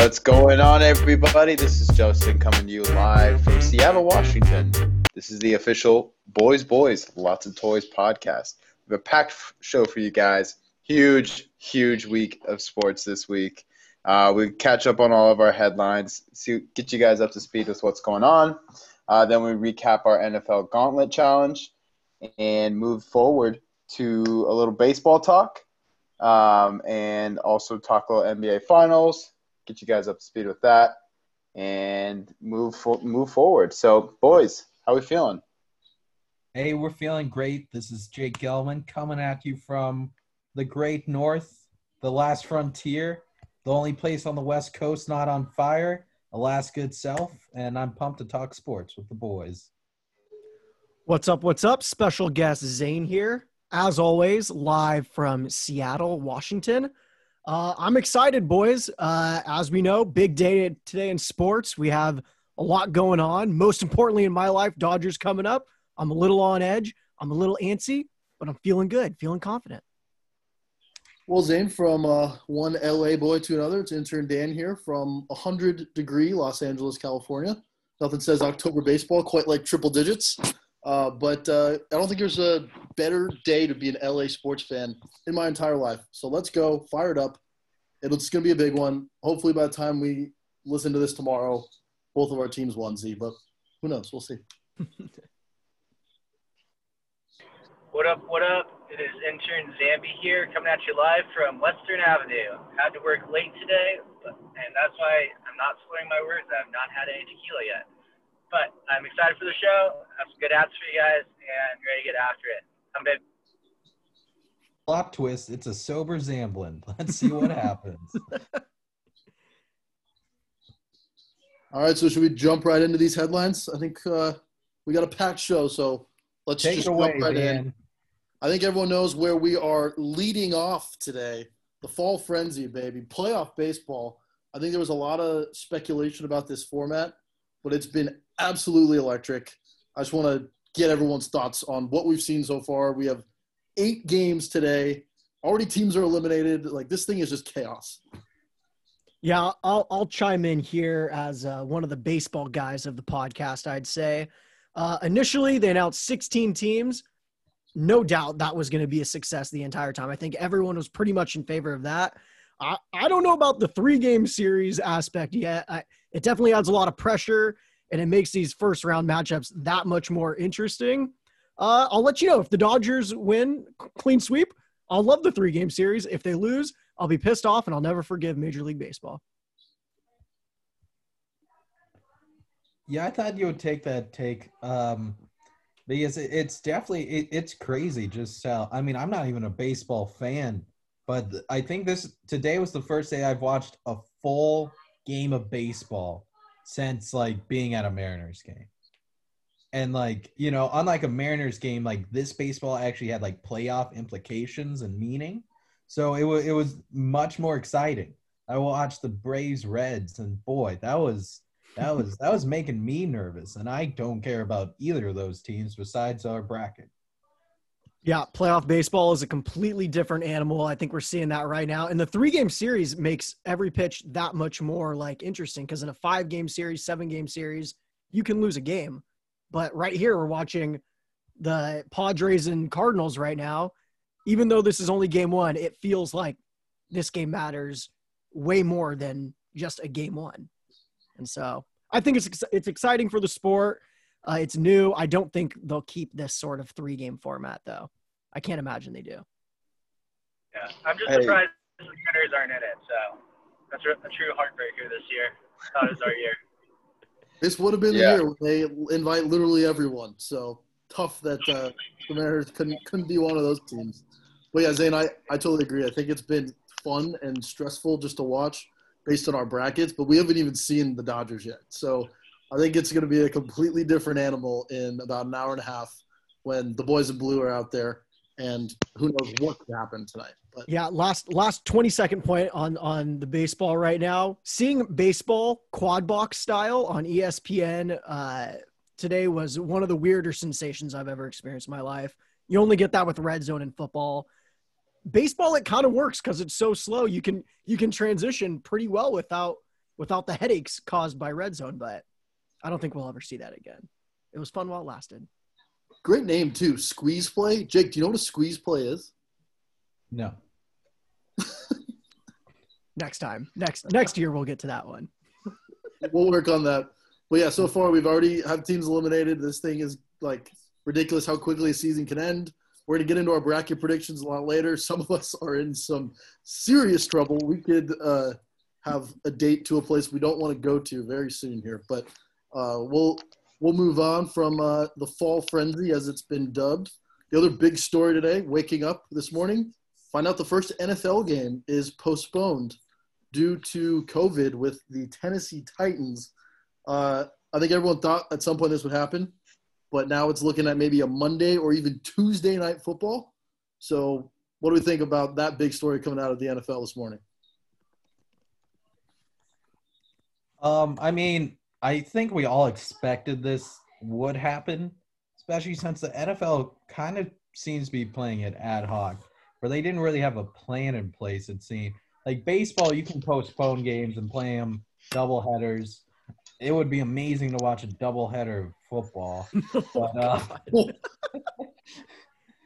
What's going on, everybody? This is Justin coming to you live from Seattle, Washington. This is the official Boys Boys Lots of Toys podcast. We have a packed show for you guys. Huge, huge week of sports this week. Uh, we catch up on all of our headlines, see, get you guys up to speed with what's going on. Uh, then we recap our NFL Gauntlet Challenge and move forward to a little baseball talk um, and also talk a little NBA Finals, get you guys up to speed with that, and move fo- move forward. So, boys, how we feeling? Hey, we're feeling great. This is Jake Gelman coming at you from the great north, the last frontier, the only place on the west coast not on fire, Alaska itself, and I'm pumped to talk sports with the boys. What's up? What's up? Special guest Zane here, as always, live from Seattle, Washington. Uh, I'm excited, boys. Uh, as we know, big day today in sports. We have a lot going on. Most importantly, in my life, Dodgers coming up. I'm a little on edge. I'm a little antsy, but I'm feeling good, feeling confident. Well, Zane, from uh, one LA boy to another, it's intern Dan here from 100 degree Los Angeles, California. Nothing says October baseball quite like triple digits. Uh, but uh, I don't think there's a better day to be an LA sports fan in my entire life. So let's go, fire it up. It's going to be a big one. Hopefully, by the time we listen to this tomorrow, both of our teams won Z, but who knows? We'll see. what up? What up? It is intern Zambi here, coming at you live from Western Avenue. Had to work late today, but, and that's why I'm not slurring my words. I've not had any tequila yet. But I'm excited for the show. I have some good ads for you guys and ready to get after it. Come, babe. Plot twist, it's a sober Zamblin. Let's see what happens. All right, so should we jump right into these headlines? I think uh, we got a packed show, so let's Take just away, jump right Dan. in. I think everyone knows where we are leading off today. The fall frenzy, baby. Playoff baseball. I think there was a lot of speculation about this format, but it's been absolutely electric. I just want to get everyone's thoughts on what we've seen so far. We have eight games today. Already teams are eliminated. Like this thing is just chaos. Yeah, I'll I'll chime in here as uh, one of the baseball guys of the podcast. I'd say uh, initially they announced 16 teams. No doubt that was going to be a success the entire time. I think everyone was pretty much in favor of that. I, I don't know about the three game series aspect yet. I, it definitely adds a lot of pressure and it makes these first round matchups that much more interesting. Uh, I'll let you know if the Dodgers win clean sweep. I'll love the three game series. If they lose, I'll be pissed off and I'll never forgive Major League Baseball. Yeah, I thought you would take that take um, because it, it's definitely it, it's crazy. Just how I mean, I'm not even a baseball fan, but I think this today was the first day I've watched a full game of baseball since like being at a Mariners game. And like you know, unlike a Mariners game, like this baseball actually had like playoff implications and meaning. So it was it was much more exciting. I watched the Braves Reds, and boy, that was that was that was making me nervous. And I don't care about either of those teams besides our bracket. Yeah, playoff baseball is a completely different animal. I think we're seeing that right now. And the three game series makes every pitch that much more like interesting because in a five game series, seven game series, you can lose a game. But right here, we're watching the Padres and Cardinals right now. Even though this is only game one, it feels like this game matters way more than just a game one. And so I think it's it's exciting for the sport. Uh, it's new. I don't think they'll keep this sort of three game format though. I can't imagine they do. Yeah, I'm just Hey. surprised the Mariners aren't in it. So that's a, a true heartbreaker this year. Thought it was our year. This would have been Yeah. the year when they invite literally everyone. So tough that uh, the Mariners couldn't couldn't be one of those teams. But yeah, Zane, I, I totally agree. I think it's been fun and stressful just to watch based on our brackets, but we haven't even seen the Dodgers yet. So I think it's going to be a completely different animal in about an hour and a half when the boys in blue are out there, and who knows what could happen tonight. But Yeah, last last 20 second point on on the baseball right now. Seeing baseball quad box style on ESPN uh, today was one of the weirder sensations I've ever experienced in my life. You only get that with red zone in football. Baseball it kind of works because it's so slow. You can you can transition pretty well without without the headaches caused by red zone. But I don't think we'll ever see that again. It was fun while it lasted. Great name too, squeeze play. Jake, do you know what a squeeze play is? No. Next time, next next year we'll get to that one. we'll work on that. But yeah, so far we've already have teams eliminated. This thing is like ridiculous how quickly a season can end. We're gonna get into our bracket predictions a lot later. Some of us are in some serious trouble. We could uh, have a date to a place we don't want to go to very soon here, but uh, we'll we'll move on from uh, the fall frenzy as it's been dubbed. The other big story today, waking up this morning, find out the first NFL game is postponed due to COVID with the Tennessee Titans. Uh, I think everyone thought at some point this would happen, but now it's looking at maybe a Monday or even Tuesday night football. So, what do we think about that big story coming out of the NFL this morning? Um, I mean, I think we all expected this would happen, especially since the NFL kind of seems to be playing it ad hoc, where they didn't really have a plan in place. It seemed like baseball, you can postpone games and play them double headers. It would be amazing to watch a double header of football. But, uh,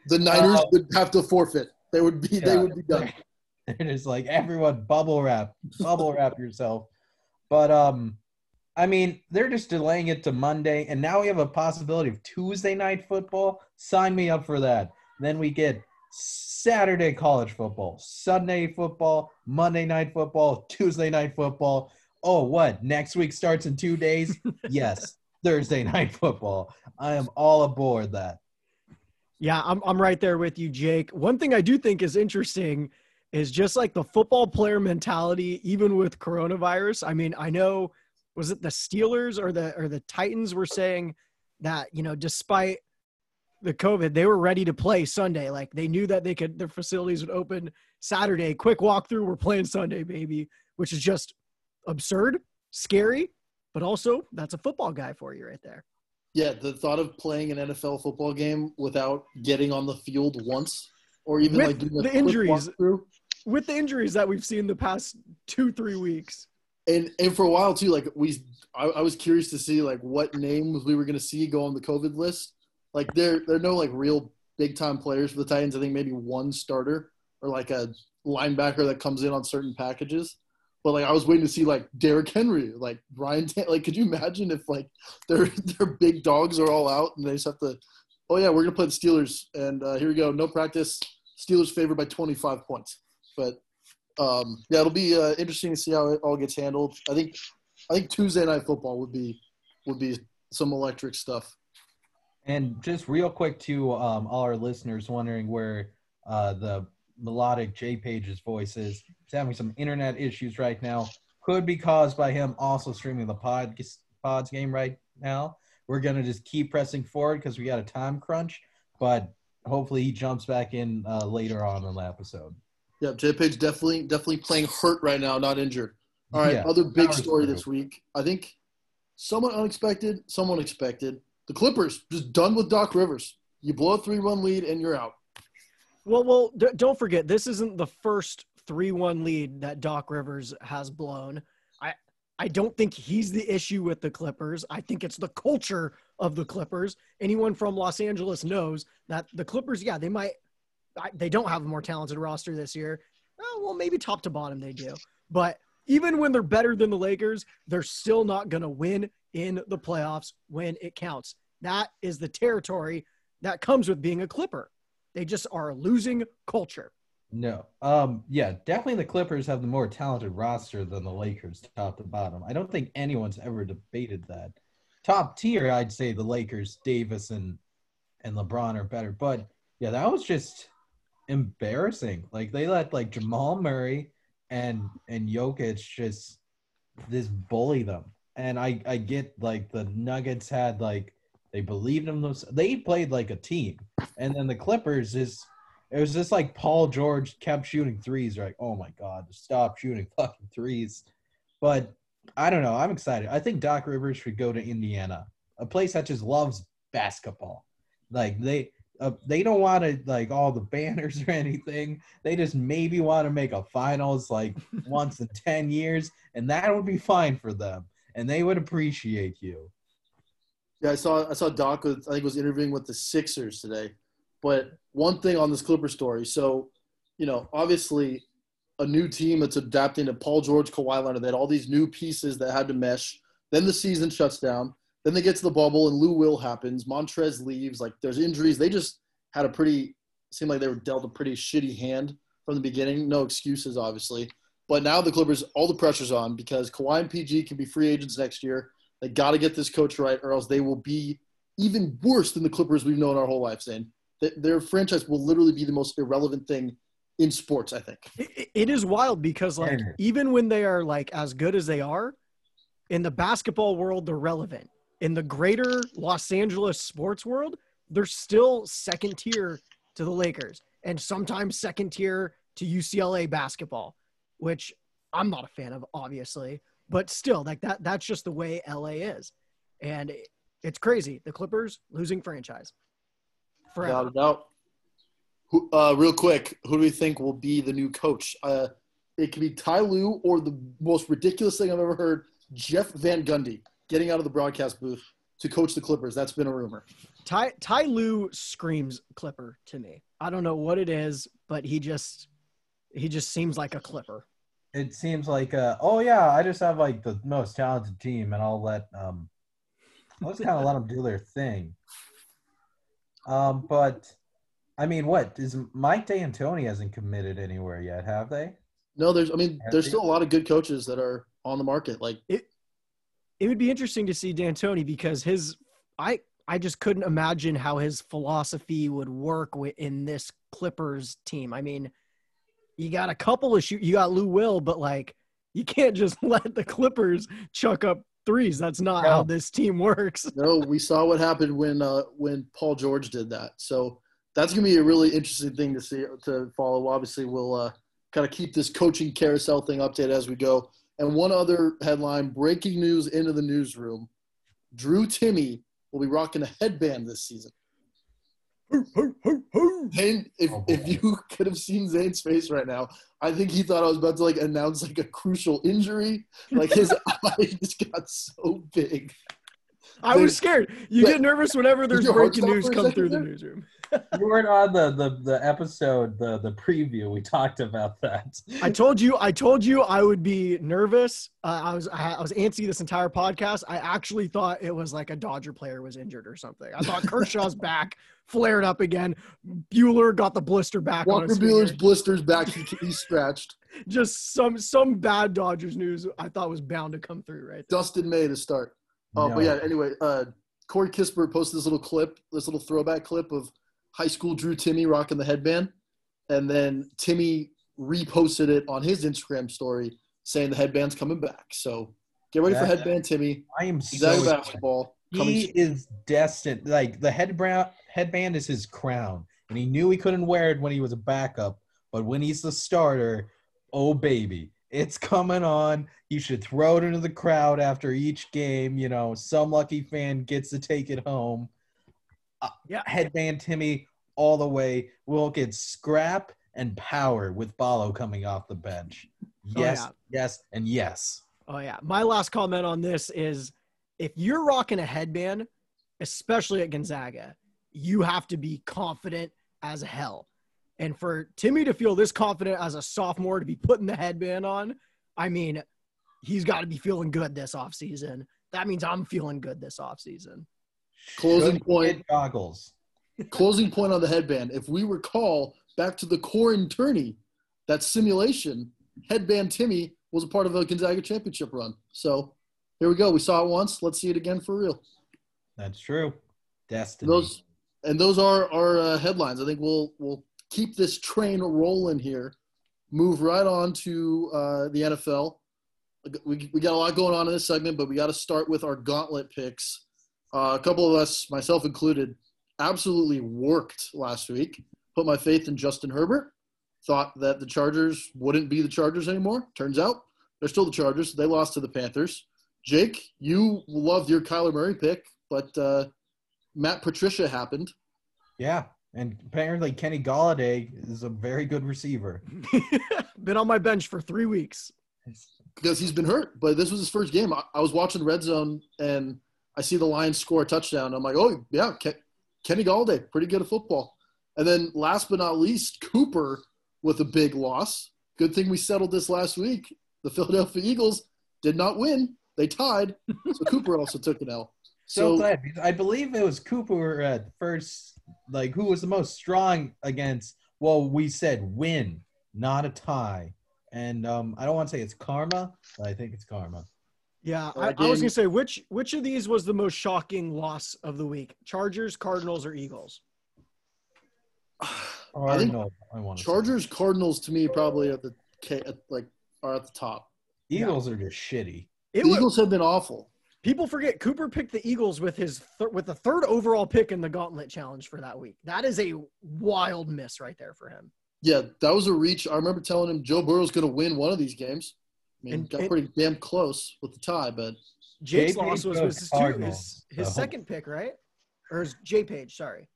the Niners Uh, would have to forfeit. They would be. They would be done. It is like everyone bubble wrap, bubble wrap yourself. But um, I mean, they're just delaying it to Monday, and now we have a possibility of Tuesday night football. Sign me up for that. Then we get Saturday college football, Sunday football, Monday night football, Tuesday night football. Oh, what? Next week starts in two days? yes, Thursday night football. I am all aboard that. Yeah, I'm I'm right there with you, Jake. One thing I do think is interesting is just like the football player mentality, even with coronavirus. I mean, I know was it the Steelers or the or the Titans were saying that, you know, despite the COVID, they were ready to play Sunday. Like they knew that they could their facilities would open Saturday. Quick walkthrough, we're playing Sunday, baby, which is just absurd, scary, but also that's a football guy for you right there. Yeah, the thought of playing an NFL football game without getting on the field once, or even With like doing the injuries. walkthrough. With the injuries that we've seen the past two, three weeks. And and for a while too, like we, I, I was curious to see like what names we were going to see go on the COVID list. Like there, there are no like real big time players for the Titans. I think maybe one starter or like a linebacker that comes in on certain packages. But like I was waiting to see like Derrick Henry, like Ryan. Tan- like, could you imagine if like their their big dogs are all out and they just have to? Oh yeah, we're gonna play the Steelers, and uh, here we go. No practice. Steelers favored by 25 points. But um, yeah, it'll be uh, interesting to see how it all gets handled. I think I think Tuesday night football would be would be some electric stuff. And just real quick to um, all our listeners wondering where uh, the melodic J Page's voice is. He's having some internet issues right now. Could be caused by him also streaming the pod pods game right now. We're gonna just keep pressing forward because we got a time crunch, but hopefully he jumps back in uh, later on in the episode. Yeah, Jay Page definitely definitely playing hurt right now, not injured. All right, Yeah. other big story through. this week. I think somewhat unexpected, someone expected. The Clippers just done with Doc Rivers. You blow a three-run lead and you're out. Well, well, d- don't forget this isn't the first three-one lead that Doc Rivers has blown. I I don't think he's the issue with the Clippers. I think it's the culture of the Clippers. Anyone from Los Angeles knows that the Clippers, yeah, they might They don't have a more talented roster this year. Oh, well, maybe top to bottom they do. But even when they're better than the Lakers, they're still not going to win in the playoffs when it counts. That is the territory that comes with being a Clipper. They just are a losing culture. No. Um, yeah, definitely the Clippers have the more talented roster than the Lakers, top to bottom. I don't think anyone's ever debated that. Top tier, I'd say the Lakers, Davis and and LeBron are better. But yeah, that was just embarrassing. Like they let like Jamal Murray and and Jokic just this bully them. And I I get like the Nuggets had like they believed in those they played like a team. And then the Clippers is it was just like Paul George kept shooting threes. Like, oh my God, stop shooting fucking threes. But I don't know. I'm excited. I think Doc Rivers should go to Indiana, a place that just loves basketball. Like they, uh, they don't want to like all the banners or anything. They just maybe want to make a finals like once in ten years, and that would be fine for them, and they would appreciate you. Yeah, I saw I saw Doc. I think was interviewing with the Sixers today. But one thing on this Clipper story. So, you know, obviously, a new team that's adapting to Paul George, Kawhi Leonard. They had all these new pieces that had to mesh. Then the season shuts down. Then they get to the bubble, and Lou Will happens. Montrezl leaves. Like there's injuries. They just had a pretty seemed like they were dealt a pretty shitty hand from the beginning. No excuses, obviously. But now the Clippers, all the pressure's on because Kawhi and PG can be free agents next year. They got to get this coach right, or else they will be even worse than the Clippers we've known our whole lives. In their franchise will literally be the most irrelevant thing in sports. I think It, it is wild because like even when they are like as good as they are in the basketball world, they're relevant. In the greater Los Angeles sports world, they're still second tier to the Lakers and sometimes second tier to UCLA basketball, which I'm not a fan of, obviously, but still, like that, that's just the way LA is. And it- it's crazy. The Clippers losing franchise. Forever. without doubt. Uh, real quick, who do we think will be the new coach? Uh, it could be Ty Lue or the most ridiculous thing I've ever heard, Jeff Van Gundy, getting out of the broadcast booth to coach the Clippers. That's been a rumor. Ty Ty Lue screams Clipper to me. I don't know what it is, but he just he just seems like a Clipper. It seems like, uh, oh yeah, I just have like the most talented team, and I'll let um, I'll just kind of let them do their thing. Um, but I mean, what is Mike D'Antoni hasn't committed anywhere yet, have they? No, there's. I mean, Have there's they? still a lot of good coaches that are on the market. Like It would be interesting to see D'Antoni because his I I just couldn't imagine how his philosophy would work in this Clippers team. I mean, you got a couple of shoot, you got Lou Will, but like you can't just let the Clippers chuck up threes. That's not how this team works. no, we saw what happened when uh, when Paul George did that. So that's gonna be a really interesting thing to see to follow. Obviously, we'll uh, kind of keep this coaching carousel thing updated as we go. And one other headline: breaking news into the newsroom: Drew Timme will be rocking a headband this season. Zane, if, Oh, if you could have seen Zane's face right now, I think he thought I was about to like announce like a crucial injury. Like his eyes just got so big. I was scared. You get nervous whenever there's breaking news come through the there? newsroom. You weren't on the, the the episode, the the preview. We talked about that. I told you, I told you I would be nervous. Uh, I was, I, I was antsy this entire podcast. I actually thought it was like a Dodger player was injured or something. I thought Kershaw's back flared up again. Buehler got the blister back on Walker his Buehler's finger. blisters back. He, he's scratched. Just some some bad Dodgers news. I thought was bound to come through. Right. Dustin May to start. Oh, No. but yeah. Anyway, uh, Corey Kispert posted this little clip, this little throwback clip of high school Drew Timme rocking the headband, and then Timme reposted it on his Instagram story saying the headband's coming back. So get ready for headband Timme. I am so basketball. He is destined. Like the headband, headband is his crown, and he knew he couldn't wear it when he was a backup. But when he's the starter, oh baby, it's coming on. You should throw it into the crowd after each game. You know, some lucky fan gets to take it home. Uh, Yeah. headband Timme all the way. We'll get scrap and power with Balo coming off the bench. Yes, yeah. yes, and yes. Oh yeah. My last comment on this is if you're rocking a headband, especially at Gonzaga, you have to be confident as hell. And for Timme to feel this confident as a sophomore to be putting the headband on, I mean, he's got to be feeling good this offseason. That means I'm feeling good this offseason. Closing point. Goggles. Closing point on the headband. If we recall back to the Corin tourney, that simulation, headband Timme was a part of a Gonzaga championship run. So here we go. We saw it once. Let's see it again for real. That's true. Destiny. Those and those are our uh, headlines. I think we'll we'll keep this train rolling here. Move right on to uh, the NFL. We, we got a lot going on in this segment, but we got to start with our gauntlet picks. Uh, a couple of us, myself included, absolutely worked last week. Put my faith in Justin Herbert. Thought that the Chargers wouldn't be the Chargers anymore. Turns out they're still the Chargers. They lost to the Panthers. Jake, you loved your Kyler Murray pick, but uh, Matt Patricia happened. yeah. And apparently, Kenny Golladay is a very good receiver. Been on my bench for three weeks. because he's been hurt. But this was his first game. I, I was watching Red Zone and I see the Lions score a touchdown. I'm like, oh yeah, Ken, Kenny Golladay, pretty good at football. And then last but not least, Cooper with a big loss. Good thing we settled this last week. The Philadelphia Eagles did not win; they tied. So Cooper also took an L. So, So glad. I believe it was Cooper at first, like who was the most strong against. Well, we said win, not a tie. And um, I don't want to say it's karma, but I think it's karma. Yeah, Well, I, I was gonna say which which of these was the most shocking loss of the week? Chargers, Cardinals, or Eagles? Or I think I want to Chargers, Cardinals to me probably at the at, like are at the top. Eagles are just shitty. It The was, Eagles have been awful. people forget Cooper picked the Eagles with his thir- with the third overall pick in the Gauntlet Challenge for that week. That is a wild miss right there for him. Yeah, that was a reach. I remember telling him Joe Burrow's going to win one of these games. I mean, And- got and- pretty damn close with the tie, but Jake's J. loss was, was his, two, his, his so- second pick, right? Or his J Page, sorry.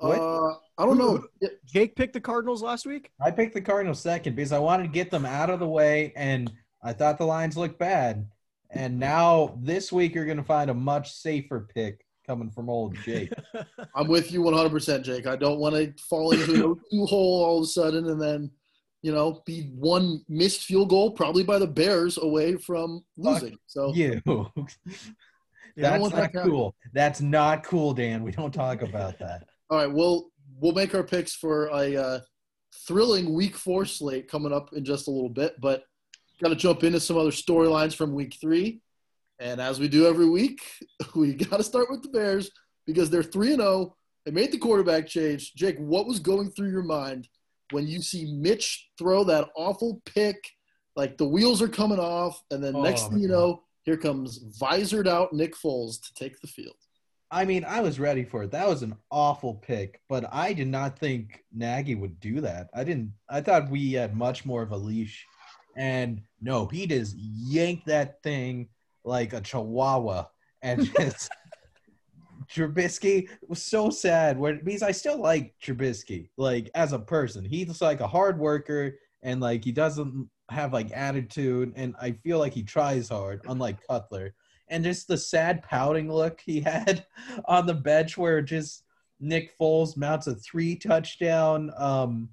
Uh, I don't know. Jake picked the Cardinals last week. I picked the Cardinals second because I wanted to get them out of the way, and I thought the lines looked bad. And now this week you're going to find a much safer pick coming from old Jake. I'm with you 100%, Jake. I don't want to fall into a new hole all of a sudden and then, you know, be one missed field goal, probably by the Bears, away from losing. So you. That's not that cool. That's not cool, Dan. We don't talk about that. All right, we'll we'll make our picks for a uh, thrilling Week Four slate coming up in just a little bit, but got to jump into some other storylines from Week Three. And as we do every week, we got to start with the Bears because they're three and zero. They made the quarterback change. Jake, what was going through your mind when you see Mitch throw that awful pick? Like the wheels are coming off, and then oh, next Oh, thing you God. know, here comes visored out Nick Foles to take the field. I mean, I was ready for it. That was an awful pick, but I did not think Nagy would do that. I didn't. I thought we had much more of a leash, and no, he just yanked that thing like a chihuahua, and just Trubisky was so sad. Where because I still like Trubisky, like as a person, he's like a hard worker, and like he doesn't have like attitude, and I feel like he tries hard, unlike Cutler and just the sad pouting look he had on the bench where just Nick Foles mounts a three touchdown um,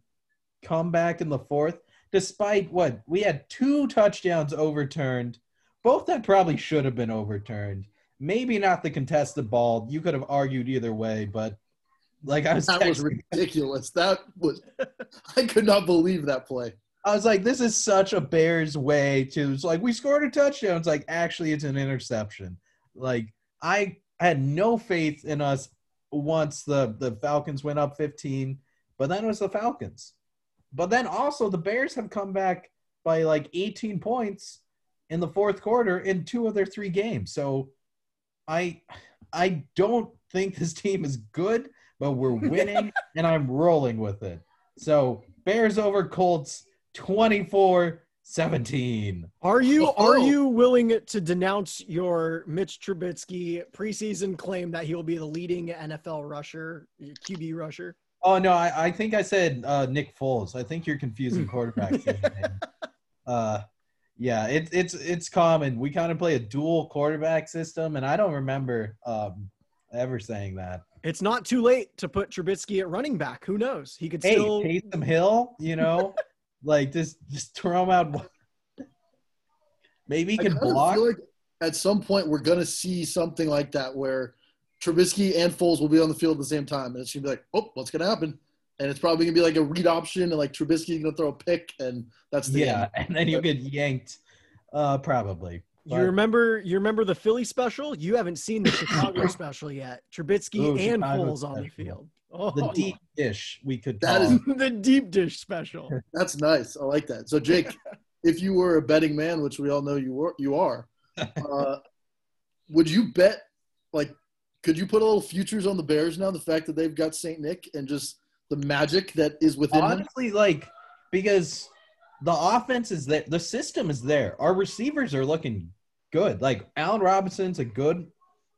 comeback in the fourth, despite what we had two touchdowns overturned, both that probably should have been overturned. Maybe not the contested ball. You could have argued either way, but like I was, That was ridiculous. That was I could not believe that play. I was like, this is such a Bears way to. It's like we scored a touchdown. It's like actually, it's an interception. Like I had no faith in us once the the Falcons went up 15, but then it was the Falcons. But then also the Bears have come back by like 18 points in the fourth quarter in two of their three games. So I I don't think this team is good, but we're winning and I'm rolling with it. So Bears over Colts 24 17. Are you Oh. are you willing to denounce your Mitch Trubisky preseason claim that he'll be the leading NFL rusher, QB rusher? Oh no, I, I think I said uh, Nick Foles. I think you're confusing quarterbacks. uh, yeah, it's it's it's common. We kind of play a dual quarterback system, and I don't remember um, ever saying that. It's not too late to put Trubisky at running back. Who knows? He could Hey, still. Taysom Hill, you know, like just just throw him out. Maybe he can kind block. feel like at some point we're gonna see something like that where Trubisky and Foles will be on the field at the same time, and it's gonna be like, oh, what's gonna happen? And it's probably gonna be like a read option, and like Trubisky's gonna throw a pick, and that's the Yeah, end. and then you get yanked. Uh, probably. You remember? You remember the Philly special? You haven't seen the Chicago special yet. Trubisky Ooh, and Chicago Foles on the field. Oh, the deep dish we could That call is- the deep dish special. That's nice. I like that. So Jake, if you were a betting man, which we all know you were, you are, uh, would you bet like? Could you put a little futures on the Bears now? The fact that they've got Saint Nick and just the magic that is within honestly like because the offense is there the system is there our receivers are looking good like Allen Robinson's a good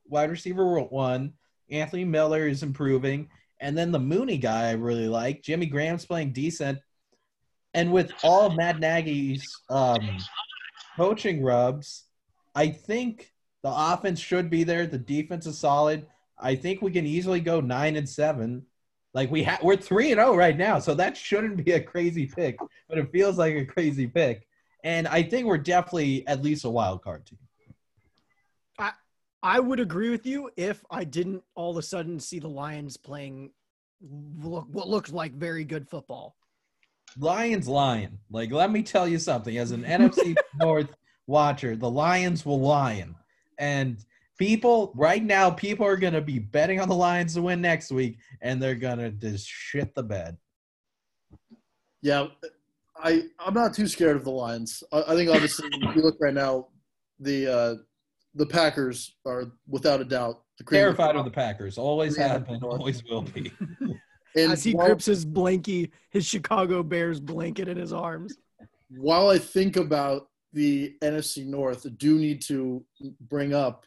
wide receiver one Anthony Miller is improving And then the Mooney guy I really like. Jimmy Graham's playing decent. And with all Matt Nagy's um, coaching rubs, I think the offense should be there. The defense is solid. I think we can easily go nine and seven. Like we have, we're three and zero right now, so that shouldn't be a crazy pick, but it feels like a crazy pick. And I think we're definitely at least a wild card team. I I would agree with you if I didn't all of a sudden see the Lions playing look, what looks like very good football. Lions lion. Like, let me tell you something. As an NFC North watcher, the Lions will lion. And people, right now, people are going to be betting on the Lions to win next week, and they're going to just shit the bed. Yeah, I I'm not too scared of the Lions. I, I think obviously if you look right now, the uh, the Packers are without a doubt the cream of the Terrified of the Packers. Always Yeah. have been, always will be. And As he while- grips his blankie, his Chicago Bears blanket in his arms. while I think about the NFC North, I do need to bring up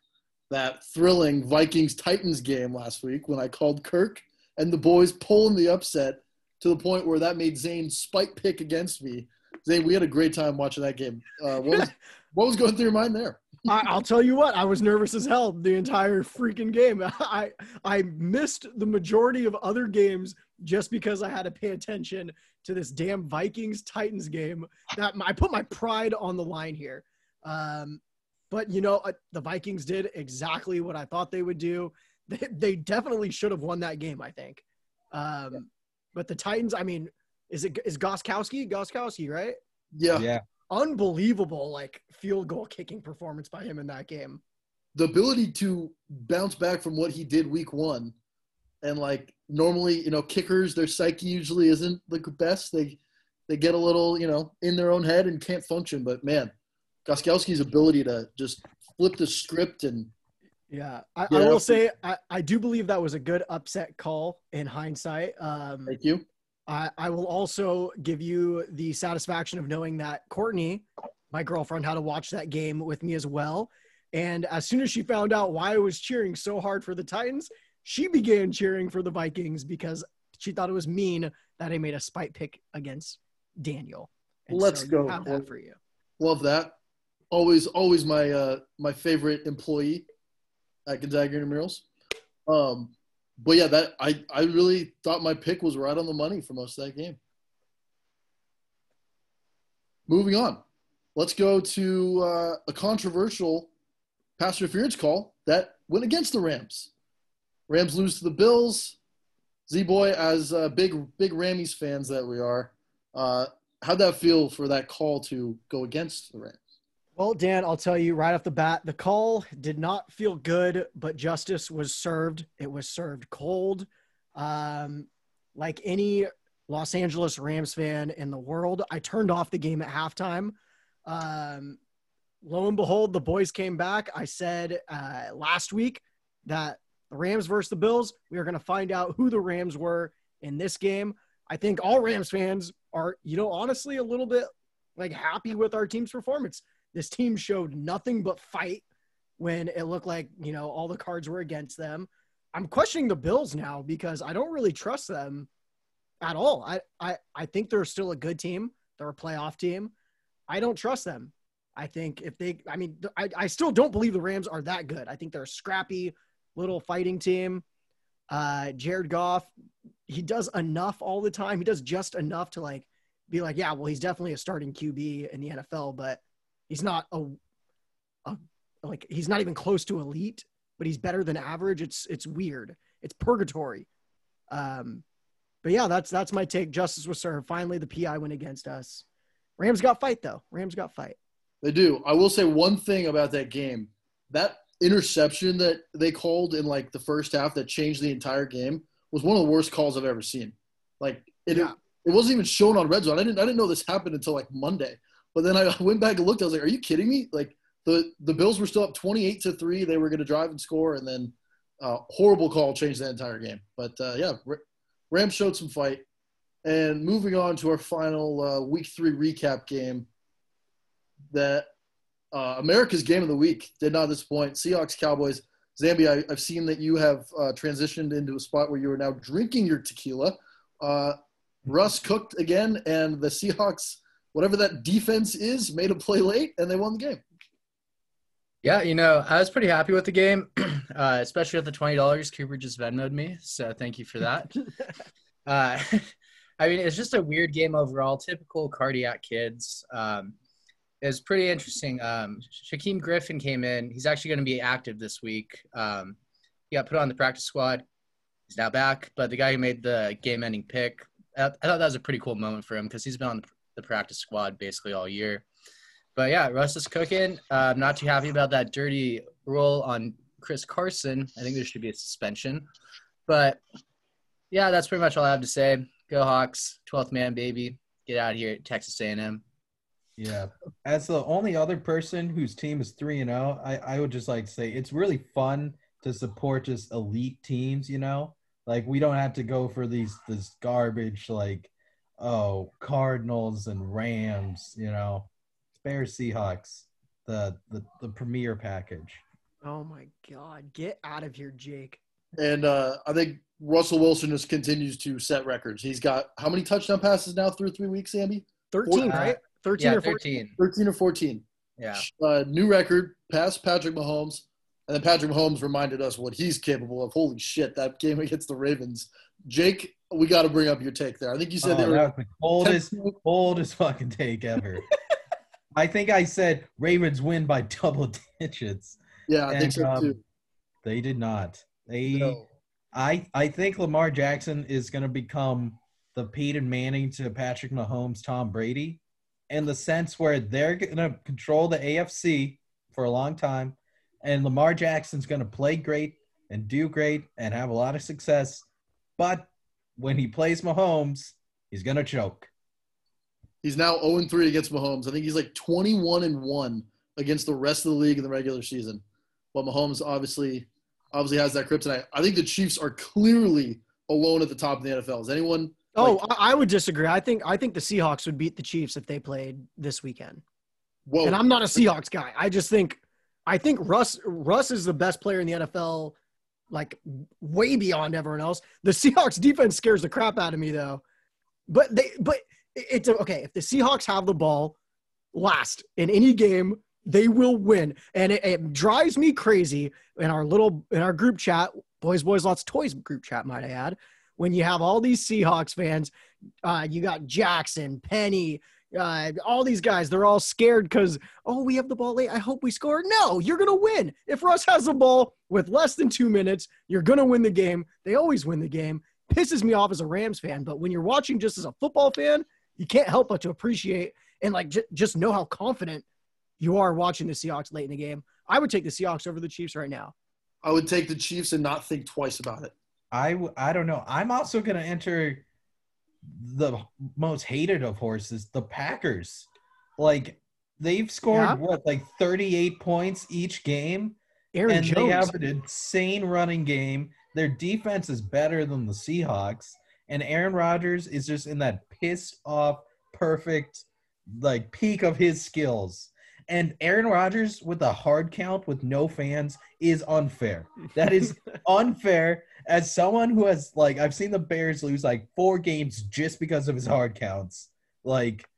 that thrilling Vikings Titans game last week when I called Kirk and the boys pulling the upset to the point where that made Zane spike pick against me. Zane, we had a great time watching that game. Uh, what, was, what was going through your mind there? I, I'll tell you what, I was nervous as hell the entire freaking game. I I missed the majority of other games just because I had to pay attention to this damn Vikings Titans game. That I put my pride on the line here. Um, but you know, uh, the Vikings did exactly what I thought they would do. They, they definitely should have won that game. I think. Um, But the Titans, I mean, is it is Gostkowski? Gostkowski, right? Yeah, yeah. Unbelievable, like field goal kicking performance by him in that game. the ability to bounce back from what he did week one and like normally you know kickers their psyche usually isn't the best they they get a little you know in their own head and can't function but man Gostkowski's ability to just flip the script and Yeah, I, I will say I, I do believe that was a good upset call in hindsight. Um, thank you I, I will also give you the satisfaction of knowing that Courtney, my girlfriend, had to watch that game with me as well. And as soon as she found out why I was cheering so hard for the Titans, she began cheering for the Vikings because she thought it was mean that I made a spite pick against Daniel. And Let's so go. Have that for you. love that always always my uh my favorite employee at gonzaga intramurals um but yeah that i i really thought my pick was right on the money for most of that game. Moving on. Let's go to uh, a controversial pass interference call that went against the rams. Rams lose to the bills. Z-boy as uh, big big rammies fans that we are uh how'd that feel for that call to go against the rams Well, Dan, I'll tell you right off the bat, the call did not feel good, but justice was served. It was served cold. Um, like any Los Angeles Rams fan in the world, I turned off the game at halftime. Um, lo and behold, the boys came back. I said uh, last week that the Rams versus the Bills, we are going to find out who the Rams were in this game. I think all Rams fans are, you know, honestly a little bit like happy with our team's performance this team showed nothing but fight when it looked like you know all the cards were against them. I'm questioning the bills now because i don't really trust them at all. I i, I think they're still a good team. They're a playoff team. I don't trust them. I think if they i mean I, I still don't believe the rams are that good. I think they're a scrappy little fighting team. Uh jared goff he does enough all the time. He does just enough to like be like yeah well he's definitely a starting qb in the nfl but he's not a, a like he's not even close to elite, but he's better than average. It's it's weird. It's purgatory. Um, but yeah, that's that's my take. Justice was served. Finally, the PI went against us. Rams got fight though. Rams got fight. They do. I will say one thing about that game. That interception that they called in like the first half that changed the entire game was one of the worst calls I've ever seen. Like it, Yeah. it wasn't even shown on red zone. I didn't I didn't know this happened until like Monday. But then I went back and looked. I was like, "Are you kidding me?" Like the the Bills were still up twenty eight to three. They were going to drive and score, and then uh, horrible call changed that entire game. But uh, yeah, Rams showed some fight. And moving on to our final uh, week three recap game, that uh, America's game of the week did not disappoint. Seahawks Cowboys Zambi, I, I've seen that you have uh, transitioned into a spot where you are now drinking your tequila. Uh, Russ cooked again, and the Seahawks, whatever that defense is, made a play late, and they won the game. Yeah, you know, I was pretty happy with the game, uh, especially with the twenty dollars Cooper just Venmoed me. So thank you for that. uh, I mean, it's just a weird game overall. Typical cardiac kids. Um, it was pretty interesting. Um, Shaquem Griffin came in. He's actually going to be active this week. Um, he got put on the practice squad. He's now back. But the guy who made the game-ending pick, I, I thought that was a pretty cool moment for him because he's been on the, the practice squad basically all year. But yeah, Russ is cooking. Uh, I'm not too happy about that dirty rule on Chris Carson. I think there should be a suspension. But yeah, that's pretty much all I have to say. Go Hawks, 12th man, baby. Get out of here at Texas A&M. Yeah. As the only other person whose team is 3 and 0, I I would just like to say it's really fun to support just elite teams, you know? Like we don't have to go for these this garbage like oh, Cardinals and Rams, you know. Bears Seahawks, the the the premier package. Oh my God. Get out of here, Jake. And uh, I think Russell Wilson just continues to set records. He's got how many touchdown passes now through three weeks, Andy? 13, Uh, right? 13 Yeah, or 14. 13. 13 or 14. Yeah. Uh, new record, past Patrick Mahomes. And then Patrick Mahomes reminded us what he's capable of. Holy shit, that game against the Ravens. Jake, we got to bring up your take there. I think you said Oh, they were the oldest, 10 coldest fucking take ever. I think I said Ravens win by double digits. Yeah, I think so um, too. They did not. They No. I I think Lamar Jackson is going to become the Peyton Manning to Patrick Mahomes, Tom Brady, in the sense where they're going to control the AFC for a long time, and Lamar Jackson's going to play great and do great and have a lot of success, but when he plays Mahomes, he's going to choke. He's now 0 3 against Mahomes. I think he's like 21 and 1 against the rest of the league in the regular season. But Mahomes obviously obviously has that kryptonite. I think the Chiefs are clearly alone at the top of the NFL. Is anyone Oh, Like- I, I would disagree. I think I think the Seahawks would beat the Chiefs if they played this weekend. whoa? And I'm not a Seahawks guy. I just think I think Russ Russ is the best player in the NFL, like way beyond everyone else. The Seahawks defense scares the crap out of me though. But they but it's okay if the Seahawks have the ball last in any game, they will win. And it, it drives me crazy in our little in our group chat, boys, boys, lots toys group chat, might I add. When you have all these Seahawks fans, uh, you got Jackson, Penny, uh, all these guys, they're all scared because, oh, we have the ball late. I hope we score. No, you're going to win. If Russ has the ball with less than two minutes, you're going to win the game. They always win the game. Pisses me off as a Rams fan, but when you're watching just as a football fan, you can't help but to appreciate and like j- just know how confident you are watching the Seahawks late in the game. I would take the Seahawks over the Chiefs right now. I would take the Chiefs and not think twice about it. I w- I don't know. I'm also going to enter the most hated of horses, the Packers. Like they've scored Yeah. what like 38 points each game Aaron and Jones. they have an insane running game. Their defense is better than the Seahawks and Aaron Rodgers is just in that pissed off perfect like peak of his skills. And Aaron Rodgers with a hard count with no fans is unfair. That is unfair as someone who has like I've seen the Bears lose like four games just because of his hard counts. Like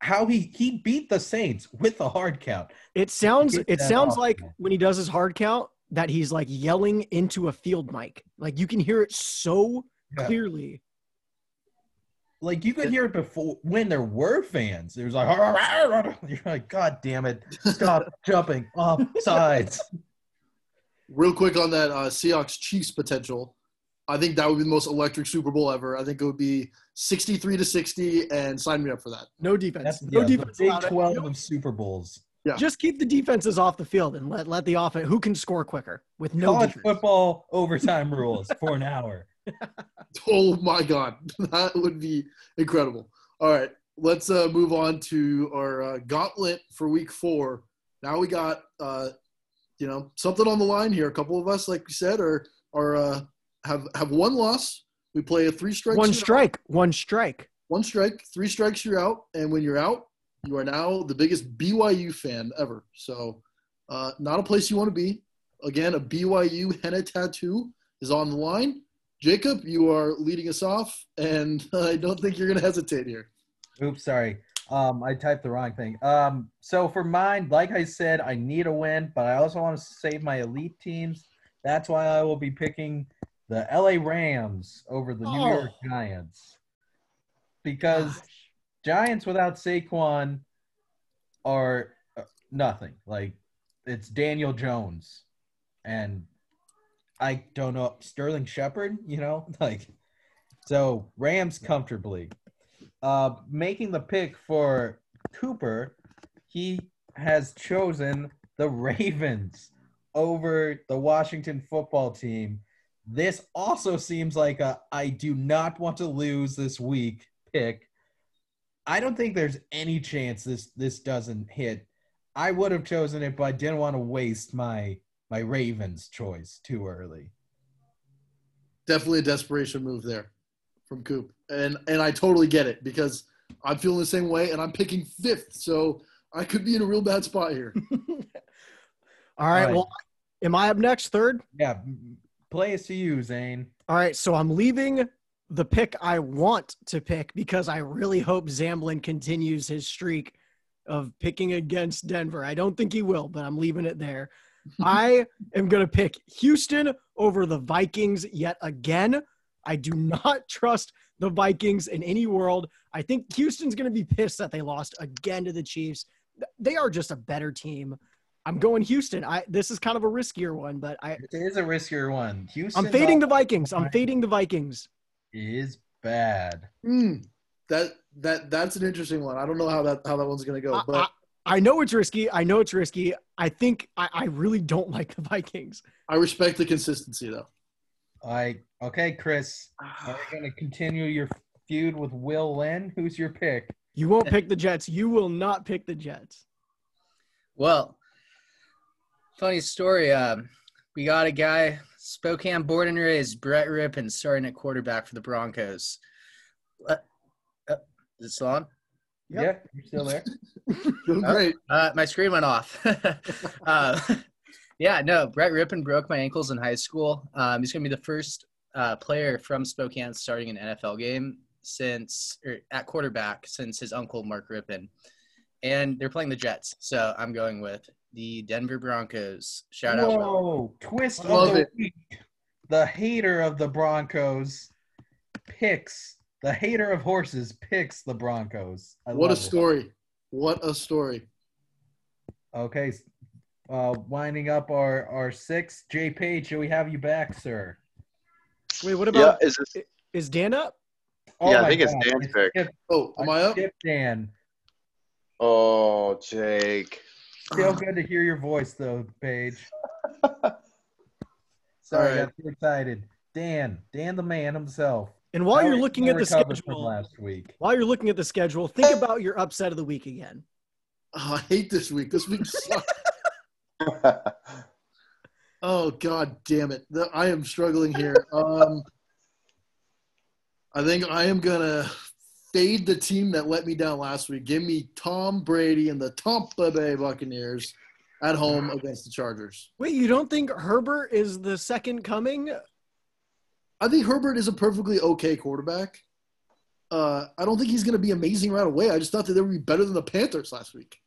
how he he beat the Saints with a hard count. It sounds it sounds off like when he does his hard count that he's like yelling into a field mic. Like you can hear it so Yeah. clearly. Like you could hear it before when there were fans. It was like you're like, God damn it, stop jumping off sides. Real quick on that uh, Seahawks Chiefs potential, I think that would be the most electric Super Bowl ever. I think it would be 63 to 60, and sign me up for that. No defense. That's no yeah, defense. Big. Twelve of Super Bowls. Yeah. Just keep the defenses off the field and let let the offense who can score quicker with no College defense. football overtime rules for an hour. Oh my God, that would be incredible. All right, let's uh, move on to our uh, gauntlet for Week Four. Now we got uh, you know something on the line here. A couple of us, like we said, are are uh, have have one loss. We play a three strike. One you're out. strike. One strike. One strike, three strikes, you're out. And when you're out, you are now the biggest BYU fan ever. So, uh, not a place you want to be. again, a BYU henna tattoo is on the line. Jacob, you are leading us off, and I don't think you're going to hesitate here. Oops, sorry. Um, I typed the wrong thing. Um, so for mine, like I said, I need a win, but I also want to save my elite teams. That's why I will be picking the LA Rams over the New Oh. York Giants. Because Giants without Saquon are uh, nothing. Like it's Daniel Jones, and I don't know Sterling Shepard. You know, like so Rams comfortably. Uh, making the pick for Cooper, he has chosen the Ravens over the Washington football team. This also seems like a I do not want to lose this week pick. I don't think there's any chance this this doesn't hit. I would have chosen it, but I didn't want to waste my my Ravens choice too early. Definitely a desperation move there from Coop, and and I totally get it because I'm feeling the same way, and I'm picking fifth, so I could be in a real bad spot here. All right. All right. Well, am I up next, third? Yeah, play it to you, Zane. All right. So I'm leaving the pick I want to pick because I really hope Zamblin continues his streak of picking against Denver. I don't think he will, but I'm leaving it there. I am going to pick Houston over the Vikings yet again. I do not trust the Vikings in any world. I think Houston's going to be pissed that they lost again to the Chiefs. They are just a better team. I'm going Houston. I this is kind of a riskier one, but I It is a riskier one. Houston I'm fading the Vikings. I'm fading the Vikings. is bad. Hmm. That that that's an interesting one. I don't know how that how that one's gonna go, but I, I know it's risky. I know it's risky. I think I, I really don't like the Vikings. I respect the consistency though. All right. Okay, Chris. Are we going to continue your feud with Will Lynn? Who's your pick? You won't pick the Jets. You will not pick the Jets. Well, funny story. Um, we got a guy, Spokane born and raised, Brett Rypien, starting at quarterback for the Broncos. Uh, uh, is it still on? Yep. Yeah, you're still there. Doing Oh. great. Uh, my screen went off. uh, yeah, no, Brett Rypien broke my ankles in high school. Um, he's going to be the first uh, player from Spokane starting an NFL game since or at quarterback since his uncle Mark Rypien. And they're playing the Jets, so I'm going with the Denver Broncos. Shout out! Will. Whoa! Twist of the it. week. The hater of the Broncos picks. The hater of horses picks the Broncos. I What a love it. story. What a story. Okay. Uh, winding up our our six. Jay Page, shall we have you back, sir. Wait, what Yeah, about is this, is Dan up? Oh Yeah, I my think it's Dan's I pick. skipped- Oh, am I up? skipped Dan. oh, Jake. Still good to hear your voice, though, Paige. Sorry, I All got too excited. Dan, Dan the man himself. And while How you're looking at the schedule, last week. while you're looking at the schedule, think about your upset of the week again. Oh, I hate this week. This week sucks. oh God damn it. The- I am struggling here. Um I think I am gonna fade the team that let me down last week. Give me Tom Brady and the Tampa Bay Buccaneers at home against the Chargers. Wait, you don't think Herbert is the second coming? I think Herbert is a perfectly okay quarterback. Uh, I don't think he's going to be amazing right away. I just thought that they would be better than the Panthers last week.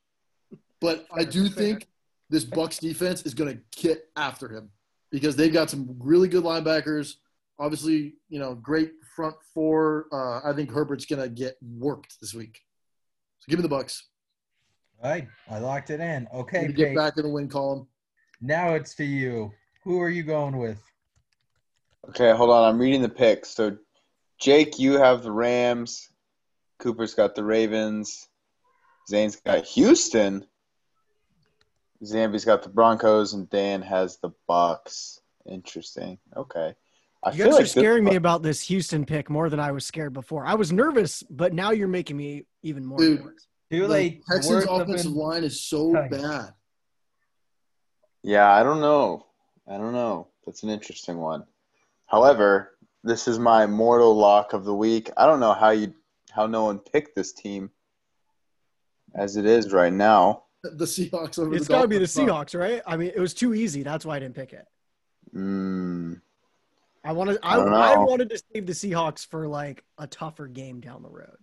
But I do think this Bucs defense is going to get after him because they've got some really good linebackers. Obviously, you know, great front four. Uh, I think Herbert's going to get worked this week. So give me the Bucs. All right, I locked it in. Okay, get Paige, back in the win column. now it's to you. Who are you going with? Okay, hold on. I'm reading the picks. So, Jake, you have the Rams. Cooper's got the Ravens. Zane's got Houston. Zambi's got the Broncos, and Dan has the Bucs. Interesting. Okay. I You feel guys like are this- scaring me about this Houston pick more than I was scared before. I was nervous, but now you're making me even more Dude. nervous. Too The. Texans' offensive been- line is so Nice. bad. Yeah, I don't know. I don't know. That's an interesting one. However, this is my mortal lock of the week. I don't know how you how no one picked this team as it is right now. the Seahawks over It's the got to be the Seahawks, right? I mean, it was too easy. That's why I didn't pick it. Mm, I wanted I, I I wanted to save the Seahawks for like a tougher game down the road.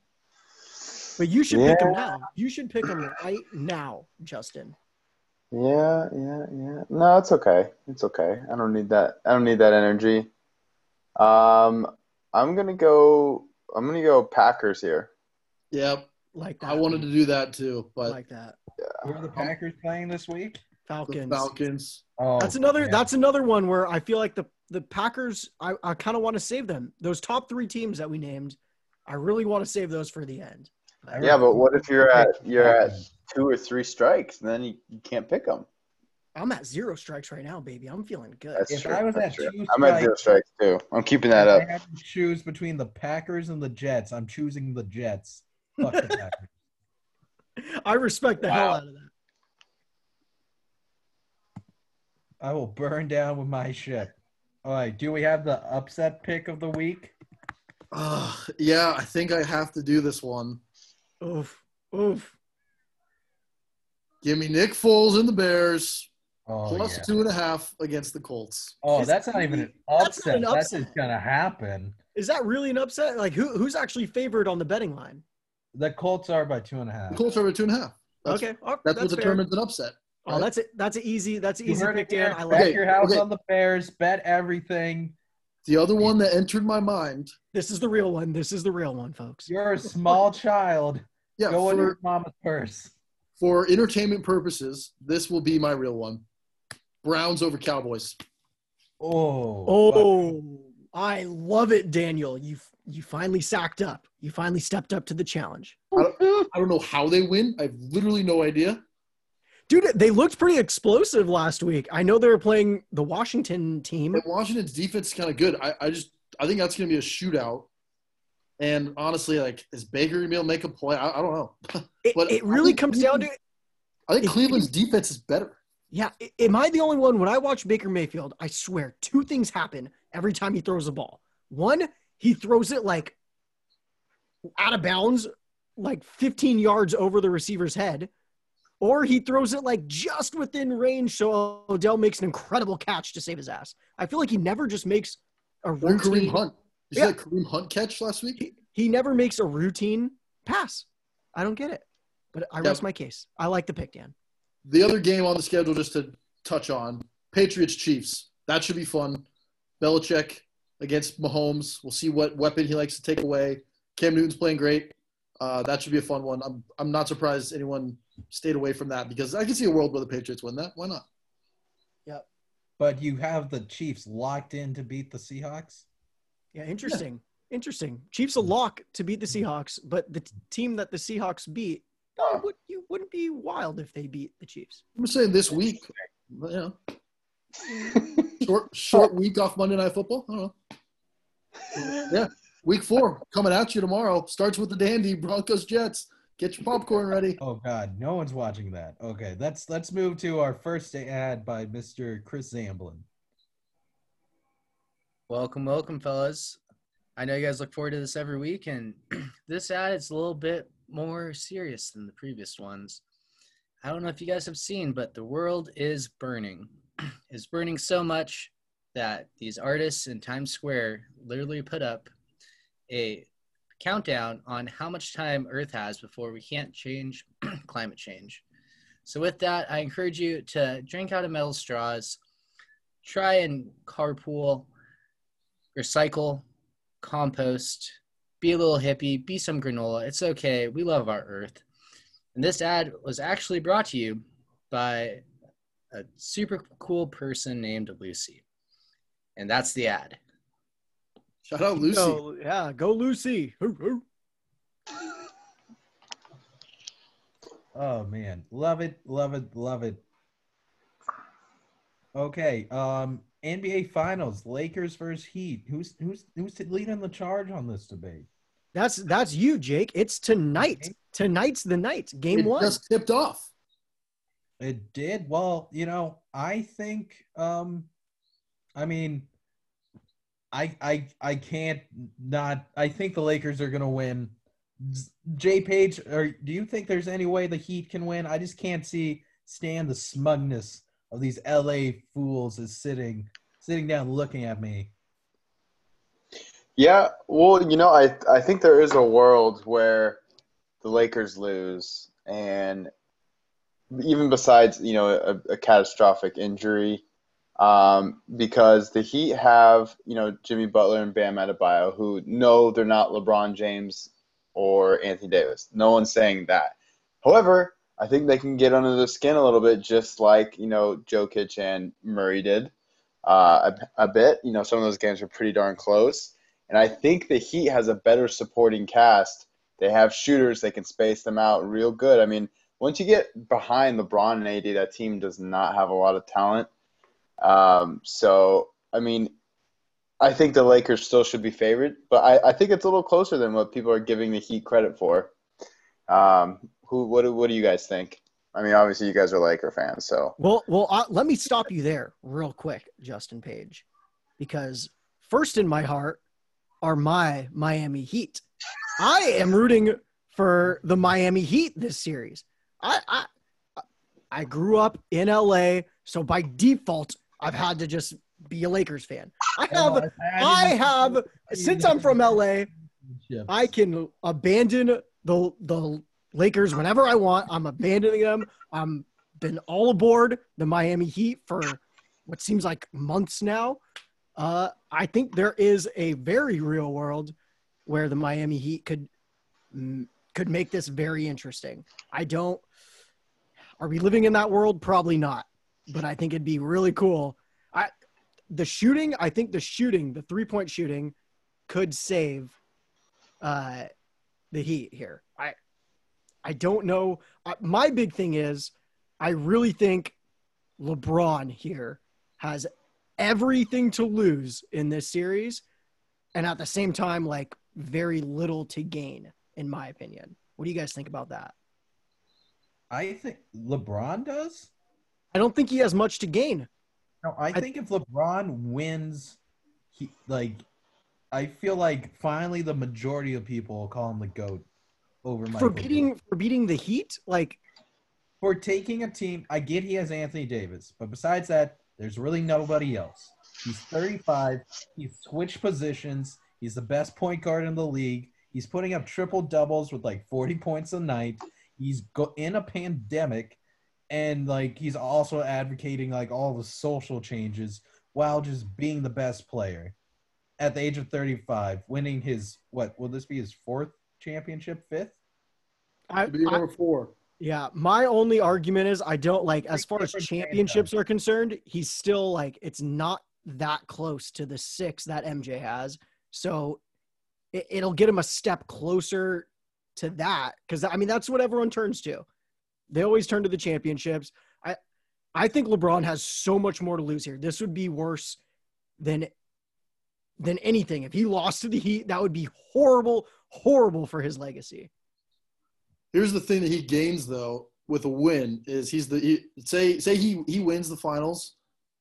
But you should pick them now. You should pick them right now, Justin. yeah, yeah, yeah. No, it's okay. It's okay. I don't need that. I don't need that energy. Um, I'm gonna go. I'm gonna go Packers here. Yep, Like that. I wanted to do that too, but like that. Who are the Packers playing this week? the Falcons. Falcons. Oh, That's another. yeah. That's another one where I feel like the the Packers. I, I kind of want to save them. Those top three teams that we named, I really want to save those for the end. I Yeah, but what if you're at you're at two or three strikes, and then you, you can't pick them? I'm at zero strikes right now, baby. I'm feeling good. That's If true. I was That's at true. two I'm at zero strikes- strikes too. I'm keeping that up. I have to choose between the Packers and the Jets. I'm choosing the Jets. Fuck the Packers. I respect the hell out of that. I will burn down with my ship. All right. Do we have the upset pick of the week? Uh, yeah, I think I have to do this one. Oof. Oof. Give me Nick Foles and the Bears Oh, plus yeah. two and a half against the Colts. oh Is that's not even an really- that's not upset. an That's upset. just gonna happen. Is that really an upset? Like who who's actually favored on the betting line? The Colts are by two and a half. The Colts are by two and a half. That's, okay. Oh, that's, what fair. determines an upset. Oh, that's it. That's an easy. That's an easy pick, it. Dan. I Bet like. Okay, your house okay. on the Bears. Bet everything. The other one that entered my mind. This is the real one. This is the real one, folks. You're a small child. Yeah, Go in for, your mama's purse. for entertainment purposes, this will be my real one. Browns over Cowboys. Oh. Oh, I love it, Daniel. You you finally sacked up. You finally stepped up to the challenge, I don't know how they win. I have literally no idea. dude. They looked pretty explosive last week. I know they were playing the Washington team. And Washington's defense is kind of good. I, I just I think that's going to be a shootout. And honestly, like, is Baker going to be able to make a play? I, I don't know. It, But it I really comes down to I think Cleveland's defense is better. Yeah, am I the only one when I watch Baker Mayfield? I swear, two things happen every time he throws a ball. One, he throws it like out of bounds, like 15 yards over the receiver's head, or he throws it like just within range so Odell makes an incredible catch to save his ass. I feel like he never just makes a Or Kareem routine. Hunt. You Yeah. see that Kareem Hunt catch last week? He, he never makes a routine pass. I don't get it, but I Yeah. rest my case. I like the pick, Dan. The other game on the schedule, just to touch on, Patriots Chiefs. That should be fun. Belichick against Mahomes. We'll see what weapon he likes to take away. Cam Newton's playing great. Uh, that should be a fun one. I'm I'm not surprised anyone stayed away from that because I can see a world where the Patriots win that. Why not? Yep. But you have the Chiefs locked in to beat the Seahawks. Yeah, interesting. Interesting. Chiefs a lock to beat the Seahawks, but the t- team that the Seahawks beat, uh, would, you wouldn't be wild if they beat the Chiefs. I'm saying this week. You know, short short week off Monday Night Football. I don't know. Yeah, week four coming at you tomorrow. Starts with the dandy Broncos Jets. Get your popcorn ready. Oh God, no one's watching that. Okay, let's let's move to our first ad by Mr. Chris Zamblin. Welcome, welcome, fellas. I know you guys look forward to this every week, and this ad is a little bit more serious than the previous ones. I don't know if you guys have seen, but the world is burning. It's burning so much that these artists in Times Square literally put up a countdown on how much time Earth has before we can't change climate change. So, with that, I encourage you to drink out of metal straws, try and carpool, recycle, compost, be a little hippie, be some granola. It's okay. We love our Earth. And this ad was actually brought to you by a super cool person named Lucy. And that's the ad. Shout out Lucy. Go, yeah, go Lucy. Hoo, hoo. Oh man, love it, love it, love it. Okay, um, NBA Finals, Lakers versus Heat. Who's who's who's leading the charge on this debate? That's that's you, Jake. It's tonight. Tonight's the night. Game it one. just tipped off. It did well. You know, I think. Um, I mean, I I I can't not. I think the Lakers are gonna win. Jay Page, or do you think there's any way the Heat can win? I just can't see stand the smugness of these LA fools is sitting sitting down looking at me. Yeah, well, you know, I I think there is a world where the Lakers lose, and even besides, you know, a, a catastrophic injury, um, because the Heat have, you know, Jimmy Butler and Bam Adebayo, who know they're not LeBron James or Anthony Davis. No one's saying that. However, I think they can get under the skin a little bit, just like you know Jokic and Murray did uh, a, a bit. You know, some of those games were pretty darn close, and I think the Heat has a better supporting cast. They have shooters; they can space them out real good. I mean, once you get behind LeBron and AD, that team does not have a lot of talent. Um, so, I mean, I think the Lakers still should be favored, but I, I think it's a little closer than what people are giving the Heat credit for. Um, who? What? do- What do you guys think? I mean, obviously, you guys are Laker fans, so Well, well, uh, let me stop you there real quick, Justin Page, because first in my heart are my Miami Heat. I am rooting for the Miami Heat this series. I I, I grew up in LA, so by default, I've had to just be a Lakers fan. I have, I have, since I'm from LA, I can abandon the the Lakers whenever I want. I'm abandoning them. I'm been all aboard the Miami Heat for what seems like months now. Uh, I think there is a very real world where the Miami Heat could could make this very interesting. I don't. Are we living in that world? Probably not. But I think it'd be really cool. I the shooting. I think the shooting, the three point shooting, could save uh, the Heat here. I I don't know. Uh, my big thing is, I really think LeBron here has everything to lose in this series, and at the same time, like very little to gain, in my opinion. What do you guys think about that? I think LeBron does. I don't think he has much to gain. No, I think if LeBron wins, he like. I feel like finally the majority of people will call him the goat over Michael. For beating for beating the Heat, like for taking a team. I get he has Anthony Davis, but besides that, there's really nobody else. He's 35. He's switched positions. He's the best point guard in the league. He's putting up triple doubles with like 40 points a night. He's go- in a pandemic, and like he's also advocating like all the social changes while just being the best player. At the age of 35, winning his what will this be his fourth championship, fifth? I, Be I- number four. yeah, my only argument is I don't like as far as championships are concerned, he's still like it's not that close to the six that MJ has. So it, it'll get him a step closer to that because I mean that's what everyone turns to. They always turn to the championships. I I think LeBron has so much more to lose here. This would be worse than than anything. If he lost to the Heat, that would be horrible, horrible for his legacy. Here's the thing that he gains though with a win is he's the he, say say he he wins the finals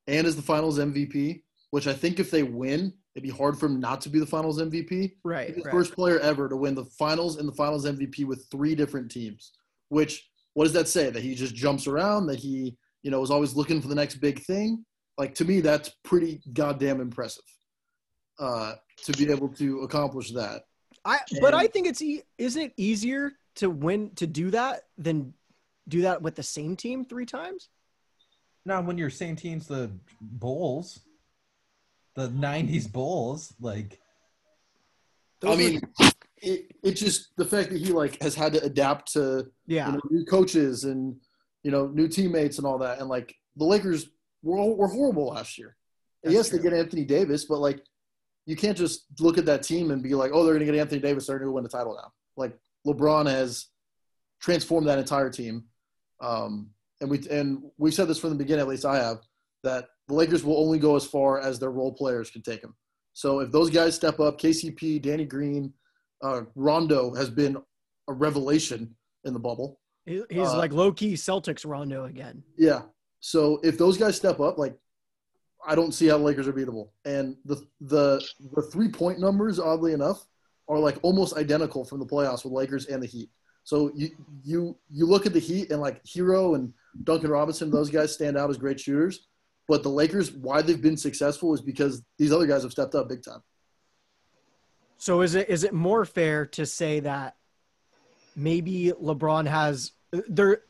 and is the finals MVP, which I think if they win, it'd be hard for him not to be the finals MVP. Right. He's the right. first player ever to win the finals and the finals MVP with three different teams. Which what does that say? That he just jumps around, that he, you know, is always looking for the next big thing? Like to me, that's pretty goddamn impressive. Uh, to be able to accomplish that. I but I think it's e- isn't it easier to win to do that than do that with the same team three times? Now, when your same team's the Bulls, the '90s Bulls, like I mean, it, it just the fact that he like has had to adapt to yeah, you know, new coaches and you know new teammates and all that, and like the Lakers were were horrible last year. That's yes, true. they get Anthony Davis, but like you can't just look at that team and be like, oh, they're going to get Anthony Davis, they're going to win the title now. Like LeBron has transformed that entire team, um, and we and we said this from the beginning, at least I have, that the Lakers will only go as far as their role players can take them. So if those guys step up, KCP, Danny Green, uh, Rondo has been a revelation in the bubble. He's uh, like low key Celtics Rondo again. Yeah. So if those guys step up, like I don't see how the Lakers are beatable. And the the the three point numbers, oddly enough, are like almost identical from the playoffs with Lakers and the Heat. So you you you look at the Heat and like Herro and Duncan Robinson, those guys stand out as great shooters. But the Lakers, why they've been successful is because these other guys have stepped up big time. So is it is it more fair to say that maybe LeBron has there?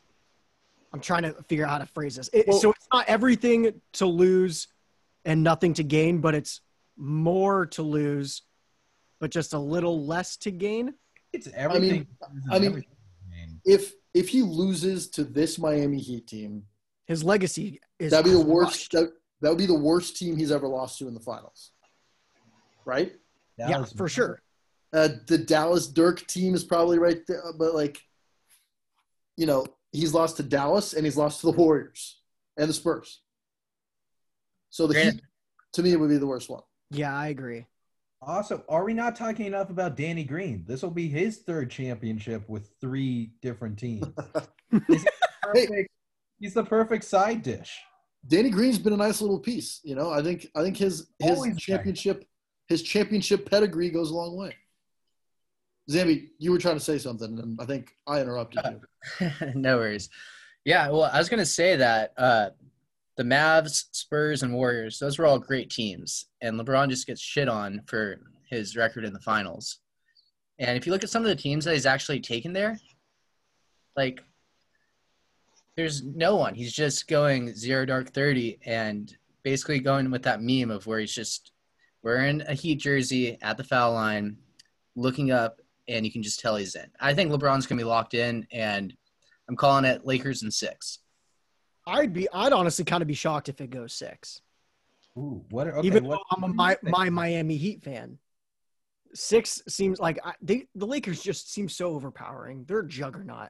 I'm trying to figure out how to phrase this. It, Well- so it's not everything to lose and nothing to gain, but it's more to lose, but just a little less to gain. It's everything. I mean- everything. Man. If if he loses to this Miami Heat team, His legacy is that'd be the worst. That, that would be the worst team he's ever lost to in the finals. Right? Yeah, Dallas- for sure. Uh, the Dallas Dirk team is probably right there, but like, you know, he's lost to Dallas and he's lost to the Warriors and the Spurs. So the Granted- Heat, to me, it would be the worst one. Yeah, I agree. Also, are we not talking enough about Danny Green? This will be his third championship with three different teams. He's the perfect, he's the perfect side dish. Danny Green's been a nice little piece. You know, I think I think his his Always been. championship his championship pedigree goes a long way. Zambi, you were trying to say something, and I think I interrupted you. no worries. Yeah, well, I was gonna say that uh, the Mavs, Spurs, and Warriors, those were all great teams, and LeBron just gets shit on for his record in the finals. And if you look at some of the teams that he's actually taken there, like there's no one. He's just going zero dark thirty and basically going with that meme of where he's just wearing a Heat jersey at the foul line, looking up, and you can just tell he's in. I think LeBron's gonna be locked in, and I'm calling it Lakers in six. I'd be I'd honestly kind of be shocked if it goes six. Ooh, what? Okay, Even what, though I'm a my, my Miami Heat fan. Six seems like I, they the Lakers just seem so overpowering. They're a juggernaut.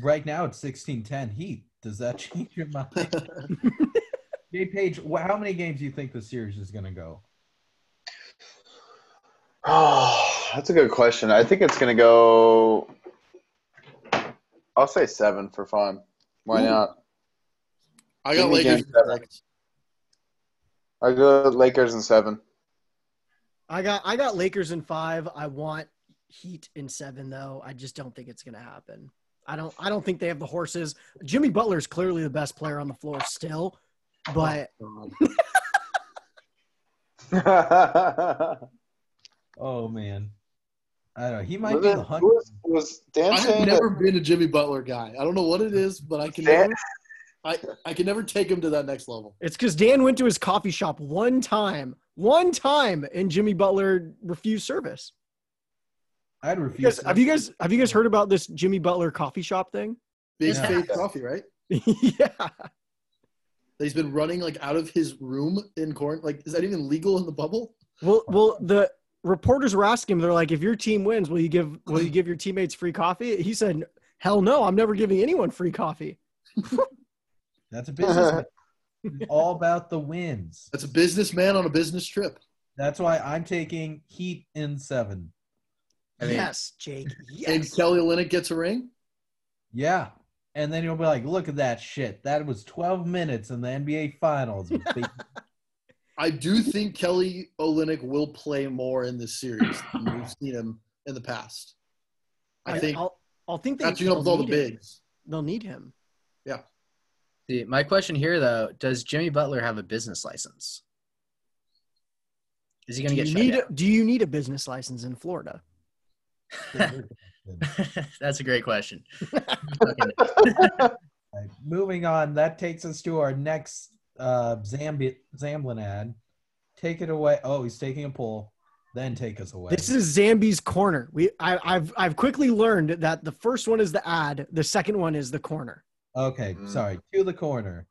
Right now it's sixteen ten Heat. Does that change your mind? Jay Page, how many games do you think the series is going to go? Oh, that's a good question. I think it's gonna go. I'll say seven for fun. Why Ooh. not? I got Lakers. seven. I go Lakers in seven. I got I got Lakers in five. I want Heat in seven though. I just don't think it's gonna happen. I don't I don't think they have the horses. Jimmy Butler is clearly the best player on the floor still, but Oh, oh man, I don't know. He might was, be it- the hundred. was, was Dan I have never that been a Jimmy Butler guy. I don't know what it is, but I can Dan- never, I, I can never take him to that next level. it's because Dan went to his coffee shop one time, one time, and Jimmy Butler refused service. I'd refuse. guys- have you guys have you guys heard about this Jimmy Butler coffee shop thing? Big Yeah. Face Coffee, right? yeah. He's been running like out of his room in corn. Like, is that even legal in the bubble? Well, well, the reporters were asking him. They're like, "If your team wins, will you give will you give your teammates free coffee?" He said, "Hell no, I'm never giving anyone free coffee." That's a business. All about the wins. That's a businessman on a business trip. That's why I'm taking Heat in seven. I mean- yes, Jake. And Kelly Olynyk gets a ring. Yeah. And then you'll be like, look at that shit. That was 12 minutes in the NBA Finals. I do think Kelly Olynyk will play more in this series than we've seen him in the past. I think I'll, I'll think they, catching up with all the they'll need him. They'll need him. Yeah. See, my question here though, does Jimmy Butler have a business license? Is he gonna get need a, do you need a business license in Florida? Down? That's a great question. Right, Moving on, that takes us to our next uh, Zambi- Zamblin ad. Take it away. Oh, he's taking a pull. Then take us away. This is Zambi's corner. We I, I've I've quickly learned that the first one is the ad, the second one is the corner. okay. Mm. Sorry. To the corner.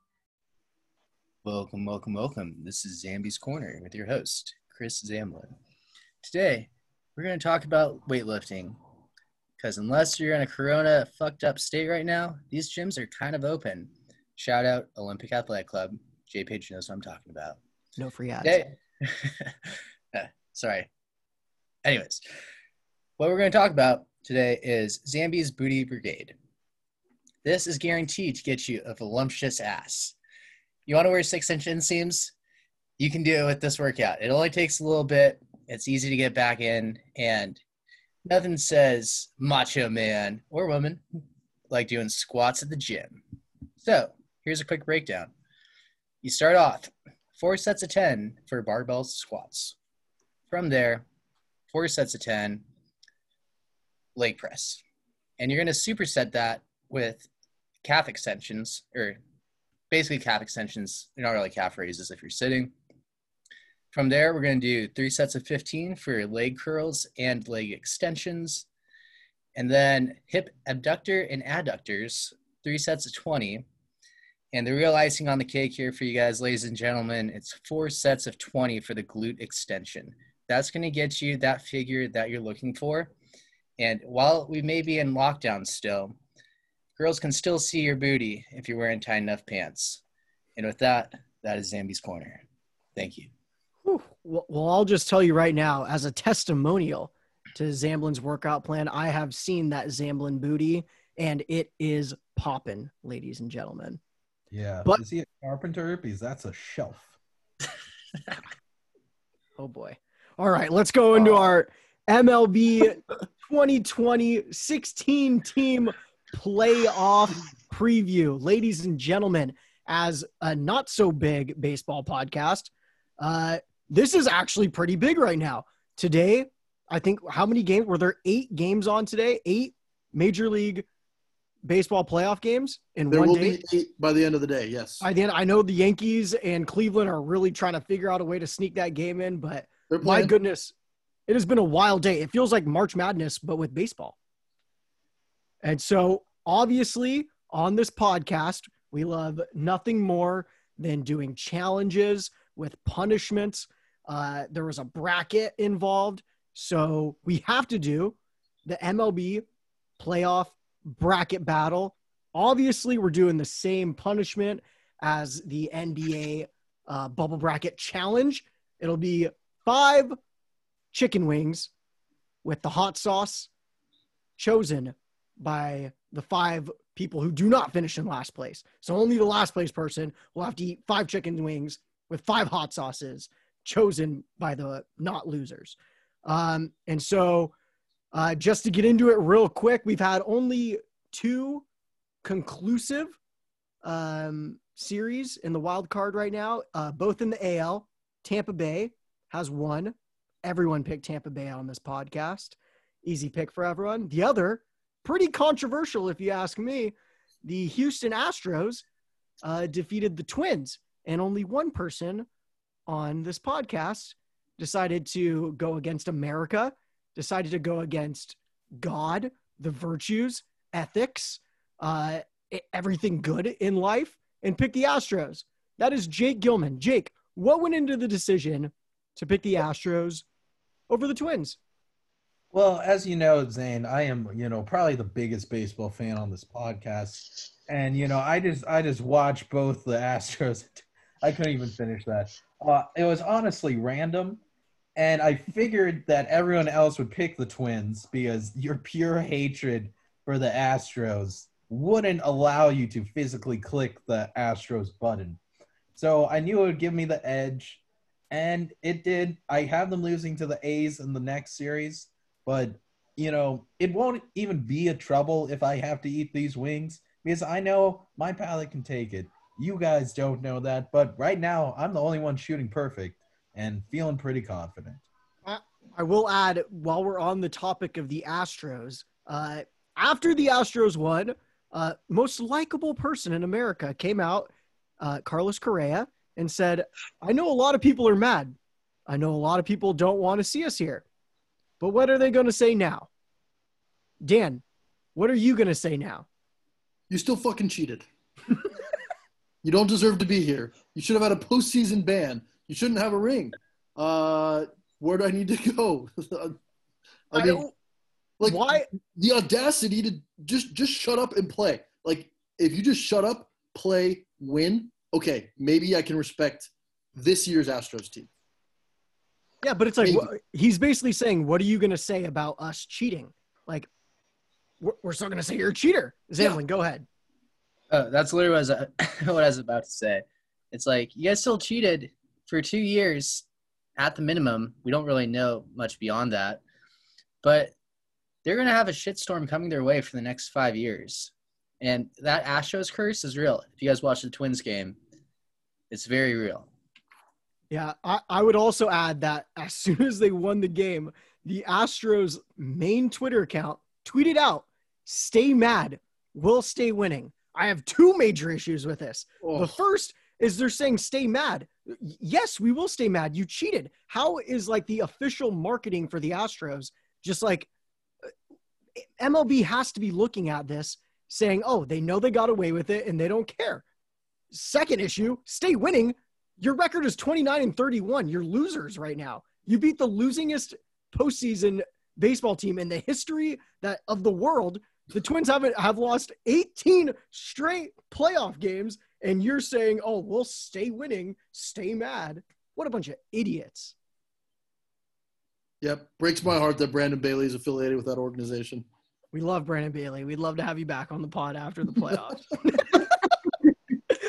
Welcome, welcome, welcome. This is Zambi's Corner with your host, Chris Zamblin. Today, we're going to talk about weightlifting. Because unless you're in a corona fucked up state right now, these gyms are kind of open. Shout out Olympic Athletic Club. J Page knows what I'm talking about. No free ads. Today, Uh, sorry. Anyways, what we're going to talk about today is Zambi's Booty Brigade. This is guaranteed to get you a voluptuous ass. You want to wear six inch inseams? You can do it with this workout. It only takes a little bit. It's easy to get back in, and nothing says macho man or woman like doing squats at the gym. So here's a quick breakdown. You start off four sets of 10 for barbell squats. From there, four sets of 10 leg press. And you're going to superset that with calf extensions, or basically calf extensions. They're not really calf raises if you're sitting. From there, we're going to do three sets of 15 for your leg curls and leg extensions. And then hip abductor and adductors, three sets of 20. And the real icing on the cake here for you guys, ladies and gentlemen, it's four sets of 20 for the glute extension. That's going to get you that figure that you're looking for. And while we may be in lockdown still, girls can still see your booty if you're wearing tight enough pants. And with that, that is Zambi's Corner. Thank you. Well, I'll just tell you right now, as a testimonial to Zamblin's workout plan, I have seen that Zamblin booty, and it is popping, ladies and gentlemen. Yeah. But- is he a carpenter? Because that's a shelf. Oh boy. All right, let's go into our MLB 2020 16 team playoff preview. Ladies and gentlemen, as a not so big baseball podcast, uh, this is actually pretty big right now. Today, I think how many games were there? Eight games on today, eight Major League Baseball playoff games in There one will day. be eight by the end of the day. Yes, By the end, I know the Yankees and Cleveland are really trying to figure out a way to sneak that game in, but my goodness, it has been a wild day. It feels like March Madness, but with baseball. And so, obviously, on this podcast, we love nothing more than doing challenges with punishments. Uh, there was a bracket involved. So, we have to do the MLB playoff bracket battle. Obviously, we're doing the same punishment as the NBA uh, bubble bracket challenge. It'll be five chicken wings with the hot sauce chosen by the five people who do not finish in last place. So only the last place person will have to eat five chicken wings with five hot sauces chosen by the not losers. Um, and so, uh, just to get into it real quick, we've had only two conclusive um, series in the wild card right now, uh, both in the AL. Tampa Bay has one. Everyone picked Tampa Bay on this podcast. Easy pick for everyone. The other, pretty controversial if you ask me, the Houston Astros uh, defeated the Twins, and only one person on this podcast decided to go against America, decided to go against God, the virtues, ethics, uh, everything good in life, and pick the Astros. That is Jake Gilman. Jake, what went into the decision to pick the Astros over the Twins? Well, as you know, Zane, I am, you know, probably the biggest baseball fan on this podcast. And, you know, I just I just watched both the Astros. I couldn't even finish that. Uh, it was honestly random. And I figured that everyone else would pick the Twins because your pure hatred for the Astros wouldn't allow you to physically click the Astros button. So I knew it would give me the edge. And it did. I have them losing to the A's in the next series but you know it won't even be a trouble if i have to eat these wings because i know my palate can take it you guys don't know that but right now i'm the only one shooting perfect and feeling pretty confident I will add, while we're on the topic of the Astros, uh, after the Astros won, uh, most likable person in America came out, uh, Carlos Correa, and said, I know a lot of people are mad. I know a lot of people don't want to see us here. But what are they going to say now? Dan, what are you going to say now? You still fucking cheated. You don't deserve to be here. You should have had a postseason ban. You shouldn't have a ring. Uh, where do I need to go? I mean, like Why? the audacity to just just shut up and play. Like if you just shut up, play, win. Okay, maybe I can respect this year's Astros team. Yeah, but it's like wha- he's basically saying, "What are you going to say about us cheating?" Like, we're, we're still going to say you're a cheater. Zamblin, go ahead. Oh, that's literally what I, was, what I was about to say. It's like you guys still cheated for two years at the minimum, we don't really know much beyond that. But they're to have a shitstorm coming their way for the next five years. And that Astros curse is real. If you guys watch the Twins game, it's very real. Yeah, I, I would also add that as soon as they won the game, the Astros main Twitter account tweeted out, stay mad, we'll stay winning. I have two major issues with this. Oh, The first is they're saying stay mad. Yes, we will stay mad. You cheated. How is like the official marketing for the Astros just like uh, MLB has to be looking at this saying, "Oh, they know they got away with it and they don't care." Second issue, stay winning. Your record is 29 and 31. You're losers right now. You beat the losingest postseason baseball team in the history that of the world. The Twins haven't have lost 18 straight playoff games, and you're saying, "Oh, we'll stay winning, stay mad." What a bunch of idiots! yep. Breaks my heart that Brandon Bailey is affiliated with that organization. We love Brandon Bailey. We'd love to have you back on the pod after the playoffs.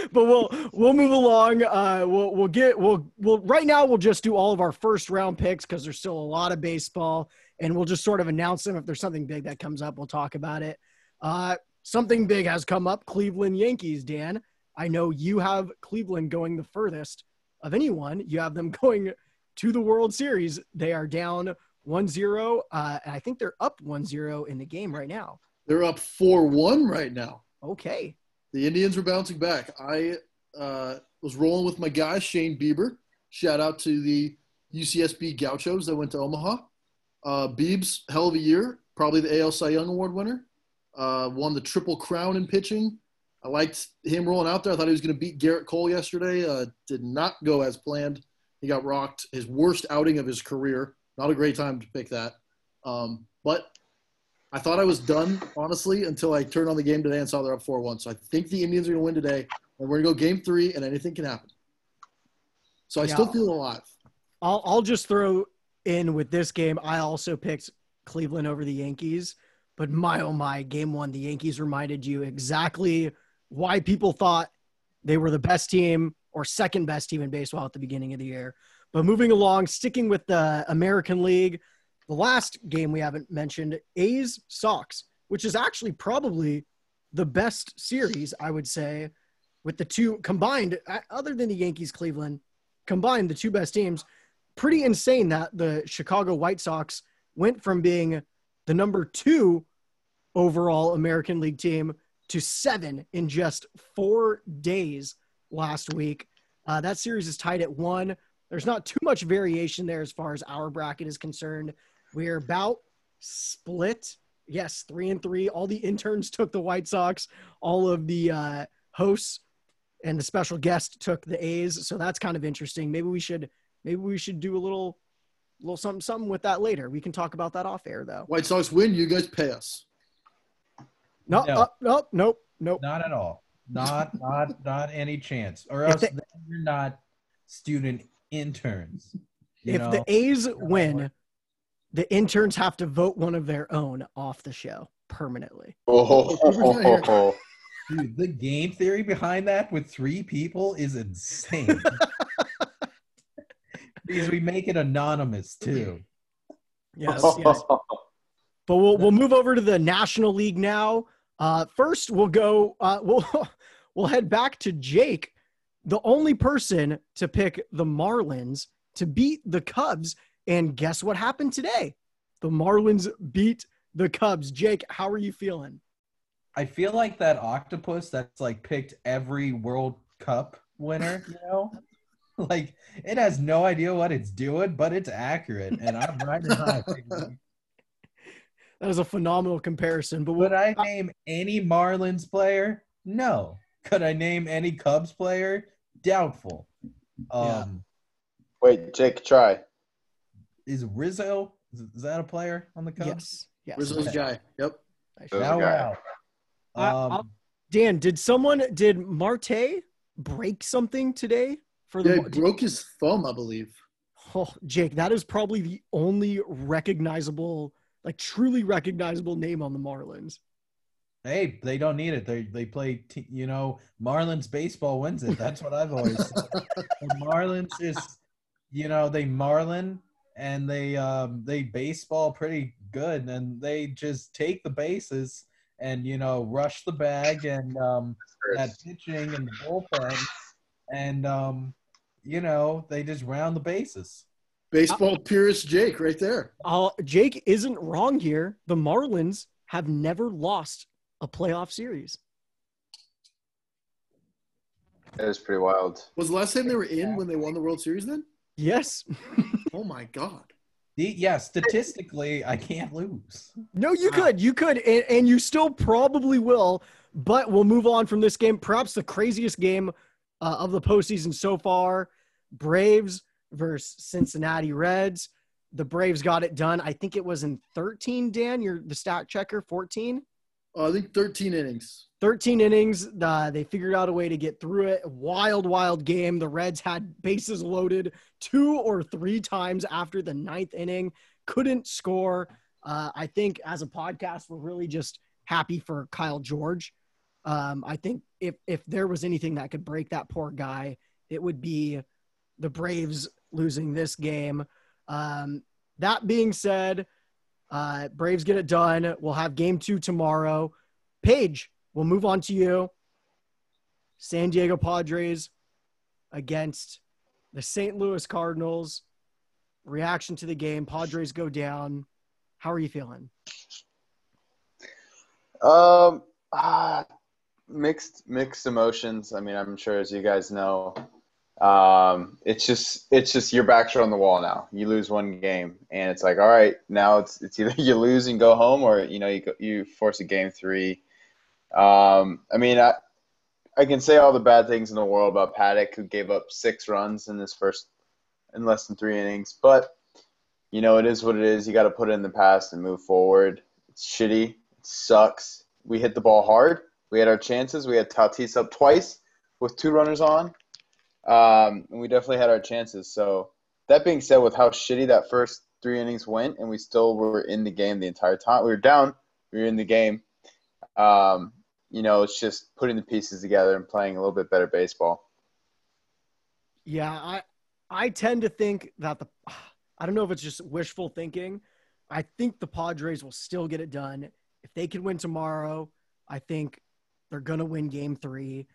but we'll we'll move along. Uh, we'll we'll get we'll we'll right now we'll just do all of our first round picks because there's still a lot of baseball, and we'll just sort of announce them if there's something big that comes up. We'll talk about it. Uh, something big has come up. Cleveland Yankees. Dan, I know you have Cleveland going the furthest of anyone. You have them going to the World Series. They are down 1-0. Uh, and I think they're up 1-0 in the game right now. They're up 4 1 right now. Okay. The Indians are bouncing back. I uh, was rolling with my guy, Shane Bieber. Shout out to the UCSB Gauchos that went to Omaha. Uh, Biebs, hell of a year. Probably the AL Cy Young Award winner. Uh, won the Triple Crown in pitching. I liked him rolling out there. I thought he was going to beat Gerrit Cole yesterday. Uh, did not go as planned. He got rocked. His worst outing of his career. Not a great time to pick that. Um, but I thought I was done, honestly, until I turned on the game today and saw they're up 4 1. So I think the Indians are going to win today. And we're going to go game three, and anything can happen. So I still feel alive. I'll I'll just throw in with this game. I also picked Cleveland over the Yankees, but my oh my, game one, the Yankees reminded you exactly why people thought they were the best team or second best team in baseball at the beginning of the year. But moving along, sticking with the American League, the last game we haven't mentioned, A's Sox, which is actually probably the best series, I would say, with the two combined, uh, other than the Yankees, Cleveland, combined the two best teams. Pretty insane that the Chicago White Sox went from being the number two overall American League team to seven in just four days last week. Uh, that series is tied at one. There's not too much variation there as far as our bracket is concerned. We're about split. Yes, three and three. All the interns took the White Sox. All of the uh, hosts and the special guest took the A's. So that's kind of interesting. Maybe we should maybe we should do a little little something something with that later. We can talk about that off air though. White Sox win, you guys pay us. No, No. uh, nope, nope, nope. Not at all. Not not not any chance. Or else they- then you're not student interns. If know? the A's win, the interns have to vote one of their own off the show permanently. Oh, Dude, the game theory behind that with three people is insane. because we make it anonymous too. Yes, yes. But we'll we'll move over to the National League now. Uh, first, we'll go. Uh, we'll we'll head back to Jake, the only person to pick the Marlins to beat the Cubs. And guess what happened today? The Marlins beat the Cubs. Jake, how are you feeling? I feel like that octopus that's like picked every World Cup winner, you know? like it has no idea what it's doing, but it's accurate. And I'm riding high. That is a phenomenal comparison. But Would I name any Marlins player? No. Could I name any Cubs player? Doubtful. Um Yeah. Wait, Jake, try. is Rizzo is, is that a player on the Cubs? yes, yes. Rizzo's Okay. guy. Yep. I Now are guy. out. Um, I'll- Dan, did someone did Marte break something today for the Yeah, he Mar- broke his thumb, I believe. Oh, Jake, that is probably the only recognizable, like truly recognizable name on the Marlins. Hey, they don't need it. They they play, t- you know, Marlins baseball wins it. That's what I've always said. The Marlins just you know, they marlin and they um they baseball pretty good and they just take the bases and you know rush the bag and um that pitching and the bullpen and um you know they just round the bases. Baseball purist Jake right there. Uh, Jake isn't wrong here. The Marlins have never lost a playoff series. That is pretty wild. Was the last time they were in when they won the World Series then? Yes. Oh my God. The, yeah, statistically, I can't lose. No, you could. You could. And, and you still probably will. But we'll move on from this game. Perhaps the craziest game uh, of the postseason so far Braves versus Cincinnati Reds. The Braves got it done. I think it was in 13, Dan. You're the stat checker, 14? Uh, I think 13 innings. 13 innings. Uh, they figured out a way to get through it. Wild, wild game. The Reds had bases loaded two or three times after the ninth inning, couldn't score. Uh, I think as a podcast, we're really just happy for Kyle George. Um, I think if if there was anything that could break that poor guy, it would be the Braves losing this game. Um, that being said, uh, Braves get it done. We'll have game two tomorrow. Paige, we'll move on to you. San Diego Padres against the St. Louis Cardinals. Reaction to the game. Padres go down. How are you feeling? Um, ah, mixed mixed emotions. I mean, I'm sure as you guys know, um, it's just it's just your backs are on the wall now. You lose one game, and it's like, all right, now it's it's either you lose and go home, or you know you go, you force a game three. Um, I mean, I I can say all the bad things in the world about Paddock, who gave up six runs in this first in less than three innings, but you know it is what it is. You got to put it in the past and move forward. It's shitty. It sucks. We hit the ball hard. We had our chances. We had Tatis up twice with two runners on. Um, and we definitely had our chances. So that being said, with how shitty that first three innings went, and we still were in the game the entire time. We were down. We were in the game. Um, you know, it's just putting the pieces together and playing a little bit better baseball. Yeah, I I tend to think that the I don't know if it's just wishful thinking. I think the Padres will still get it done. If they can win tomorrow, I think they're gonna win game three.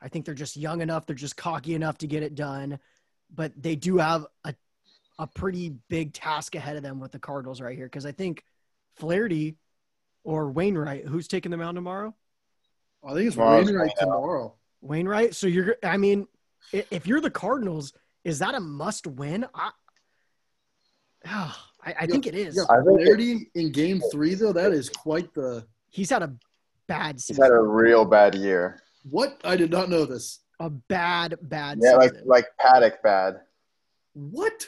I think they're just young enough, they're just cocky enough to get it done. But they do have a a pretty big task ahead of them with the Cardinals right here. Because I think Flaherty or Wainwright, who's taking them out tomorrow? I think it's Tomorrow's Wainwright tomorrow. Wainwright. So you're, I mean, if you're the Cardinals, is that a must win? I, I, I think it is. Yeah, I think it- Flaherty in game three, though, that is quite the. He's had a bad He's had a real bad year. What? I did not know this. a bad, bad Yeah, like season. like Paddock bad. What?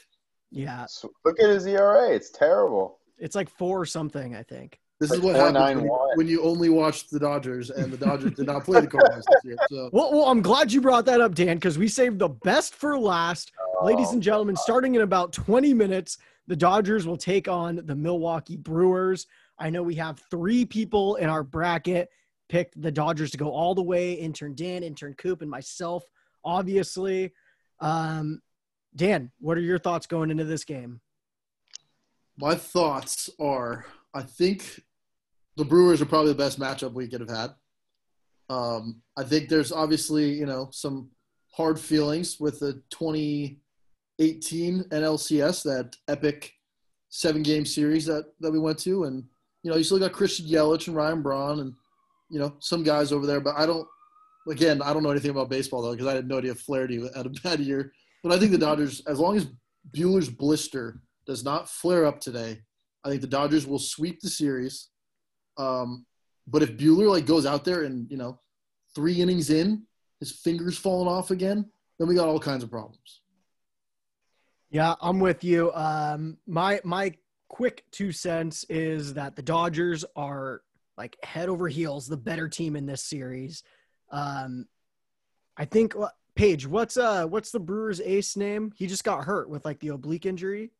yeah, So look at his ERA. It's terrible. it's like four or something. I think. This Like is what happens when you, 4-9-1. when you only watch the Dodgers, and the Dodgers did not play the Cardinals this year. So Well, well, I'm glad you brought that up, Dan, because we saved the best for last. Oh, Ladies and gentlemen, starting in about 20 minutes, the Dodgers will take on the Milwaukee Brewers. I know we have three people in our bracket picked the Dodgers to go all the way. Intern Dan, intern Coop, and myself, obviously. Um, Dan, what are your thoughts going into this game? my thoughts are, I think the Brewers are probably the best matchup we could have had. Um, I think there's obviously you know some hard feelings with the 2018 NLCS, that epic seven game series that that we went to, and you know you still got Christian Yelich and Ryan Braun and you know some guys over there, but I don't. Again, I don't know anything about baseball though because I had no idea Flaherty had a bad year. But I think the Dodgers, as long as Buehler's blister does not flare up today, I think the Dodgers will sweep the series. Um, but if Bueller like goes out there and you know three innings in, his fingers falling off again, then we got all kinds of problems. Yeah, I'm with you. Um, my my quick two cents is that the Dodgers are like head over heels the better team in this series. Um, I think uh, Paige, what's uh what's the Brewers ace name? He just got hurt with like the oblique injury.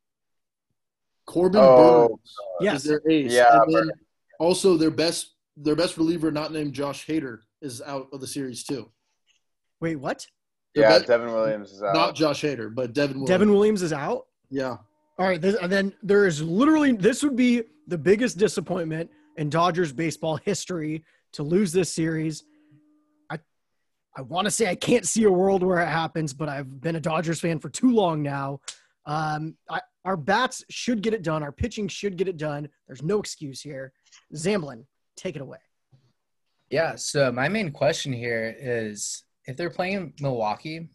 Corbin Oh, Burnes Yes. is their ace. Yeah, and then also their best their best reliever, not named Josh Hader, is out of the series too. Wait, what? Yeah, bet- Devin Williams is out. Not Josh Hader, but Devin Williams. Devin Williams is out. Yeah. All right, this, and then there is literally this would be the biggest disappointment in Dodgers baseball history to lose this series. I I want to say I can't see a world where it happens, but I've been a Dodgers fan for too long now. Um, I, our bats should get it done. Our pitching should get it done. There's no excuse here. Zamblin, take it away. Yeah. So my main question here is if they're playing Milwaukee,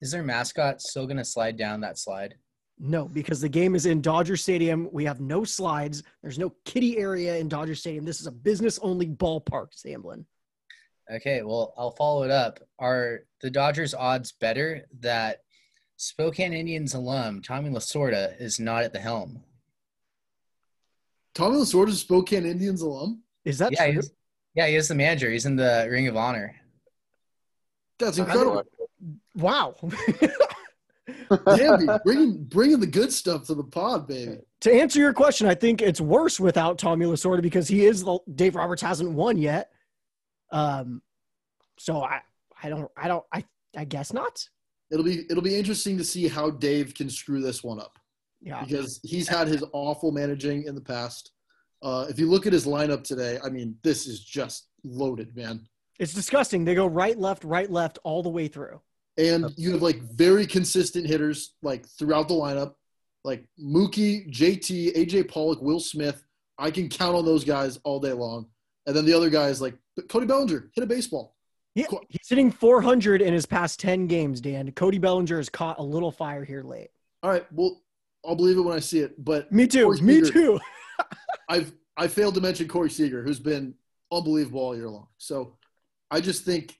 is their mascot still going to slide down that slide? No, because the game is in Dodger Stadium. We have no slides. There's no kitty area in Dodger Stadium. This is a business only ballpark, Zamblin. Okay. Well, I'll follow it up. Are the Dodgers odds better that Spokane Indians alum Tommy Lasorda is not at the helm? Tommy Lasorda is Spokane Indians alum. Is that yeah, true? he's, yeah, he is the manager. He's in the Ring of Honor. That's incredible. Wow. Damn, bringing bringing the good stuff to the pod, baby. to answer your question, I think it's worse without Tommy Lasorda because he is the Dave Roberts hasn't won yet. Um, so I, I don't, I don't, I, I guess not. It'll be it'll be interesting to see how Dave can screw this one up Yeah. because he's had his awful managing in the past. Uh, if you look at his lineup today, I mean, this is just loaded, man. It's disgusting. They go right, left, right, left all the way through. And you have like very consistent hitters like throughout the lineup, like Mookie, JT, AJ Pollock, Will Smith. I can count on those guys all day long. And then the other guys like Cody Bellinger hit a baseball. Cool. he's hitting 400 in his past 10 games, Dan. Cody Bellinger has caught a little fire here late. All right, well, I'll believe it when I see it. But Me too. Corey Me Seager. too. I've I failed to mention Corey Seager, who's been unbelievable all year long. So I just think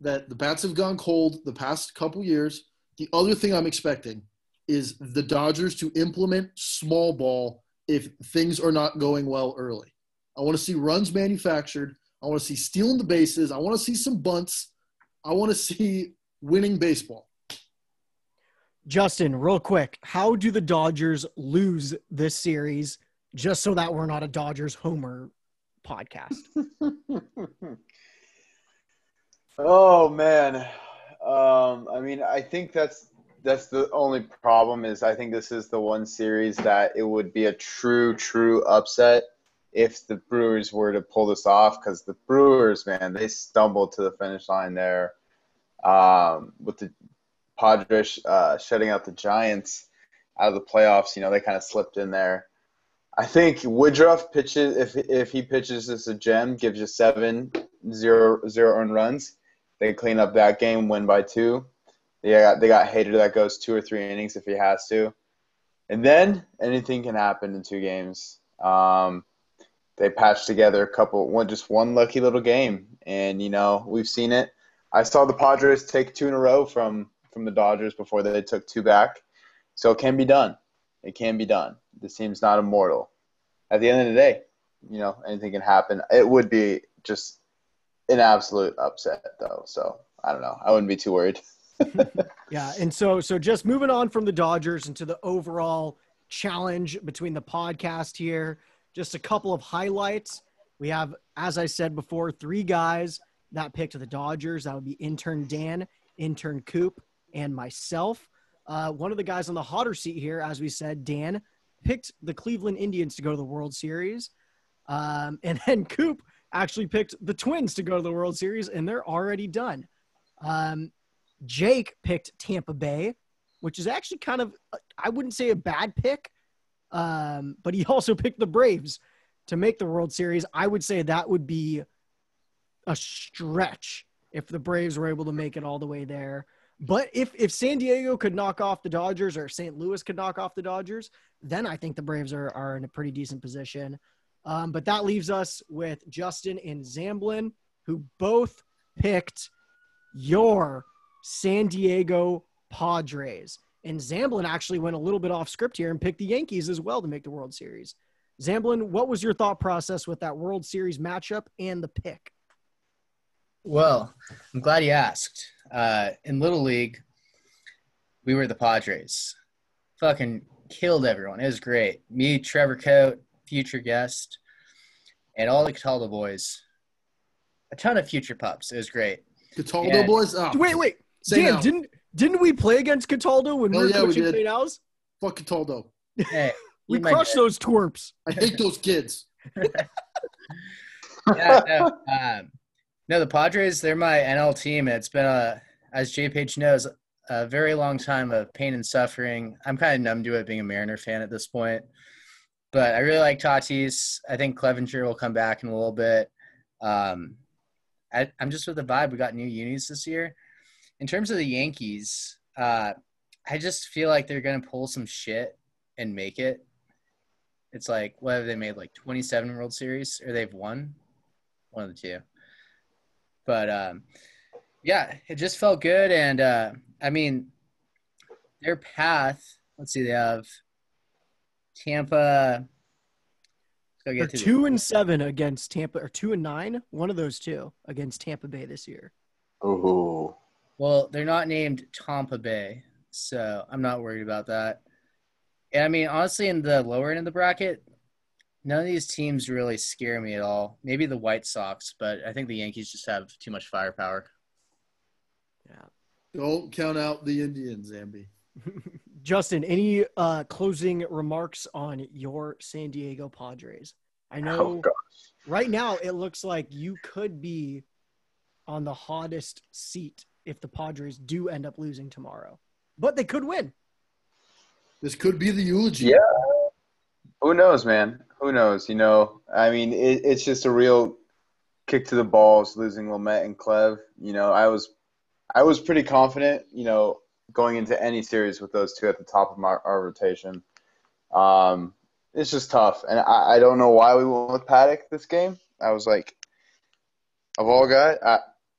that the bats have gone cold the past couple years. The other thing I'm expecting is the Dodgers to implement small ball if things are not going well early. I want to see runs manufactured. I want to see stealing the bases. I want to see some bunts. I want to see winning baseball. Justin, real quick, how do the Dodgers lose this series just so that we're not a Dodgers homer podcast? oh man, um, I mean, I think that's that's the only problem is I think this is the one series that it would be a true true upset if the Brewers were to pull this off because the Brewers, man, they stumbled to the finish line there um, with the Padres uh, shutting out the Giants out of the playoffs. You know, they kind of slipped in there. I think Woodruff pitches if if he pitches this a gem, gives you seven zero zero earned runs. They clean up that game, win by two. They got they got Hader that goes two or three innings if he has to, and then anything can happen in two games. Um, they patched together a couple one just one lucky little game, and you know we've seen it. I saw the Padres take two in a row from from the Dodgers before they took two back, so it can be done. It can be done. This team's not immortal. At the end of the day, you know anything can happen. It would be just an absolute upset, though. So I don't know. I wouldn't be too worried. Yeah, and so so just moving on from the Dodgers into the overall challenge between the podcast here, just a couple of highlights. We have, as I said before, three guys that picked the Dodgers. That would be intern Dan, intern Coop, and myself. Uh, one of the guys on the hotter seat here, as we said, Dan picked the Cleveland Indians to go to the World Series, um, and then Coop actually picked the Twins to go to the World Series, and they're already done. Um, Jake picked Tampa Bay, which is actually kind of, I wouldn't say a bad pick, um, but he also picked the Braves to make the World Series. I would say that would be a stretch if the Braves were able to make it all the way there. But if if San Diego could knock off the Dodgers or St. Louis could knock off the Dodgers, then I think the Braves are, are in a pretty decent position. Um, but that leaves us with Justin and Zamblin, who both picked your San Diego Padres. And Zamblin actually went a little bit off script here and picked the Yankees as well to make the World Series. Zamblin, what was your thought process with that World Series matchup and the pick? Well, I'm glad you asked. Uh, in Little League, we were the Padres. Fucking killed everyone. It was great. Me, Trevor Coate, future guest, and all the Cataldo boys. A ton of future pups. It was great. Cataldo Yeah. boys. Oh, Wait, wait. Say Dan, now. didn't didn't we play against Cataldo when Hell we were yeah, we coaching did. St. Al's? Fuck Cataldo. Hey, We crushed dick. those twerps. I hate those kids. yeah, no, um, no, the Padres, they're my NL team. It's been a, as J Page knows, a very long time of pain and suffering. I'm kind of numb to it being a Mariner fan at this point. But I really like Tatis. I think Clevinger will come back in a little bit. Um, I, I'm just with the vibe. We got new unis this year. In terms of the Yankees, uh, I just feel like they're going to pull some shit and make it. It's like, what have they made? Like 27 World Series? Or they've won? One of the two. But um, yeah, it just felt good. And uh, I mean, their path, let's see, they have Tampa. Let's go They're get to two and seven against Tampa, or two and nine, one of those two against Tampa Bay this year. Ooh. Well, they're not named Tampa Bay, so I'm not worried about that. And I mean, honestly, in the lower end of the bracket, none of these teams really scare me at all. Maybe the White Sox, but I think the Yankees just have too much firepower. Yeah. Don't count out the Indians, Zambi. Justin, any uh, closing remarks on your San Diego Padres? I know Oh, right now it looks like you could be on the hottest seat if the Padres do end up losing tomorrow, but they could win. This could be the eulogy. Yeah. Who knows, man? Who knows? You know, I mean, it, it's just a real kick to the balls losing Lamet and Clev. You know, I was, I was pretty confident. You know, going into any series with those two at the top of my, our rotation. Um, it's just tough, and I, I don't know why we went with Paddock this game. I was like, of all guys, I,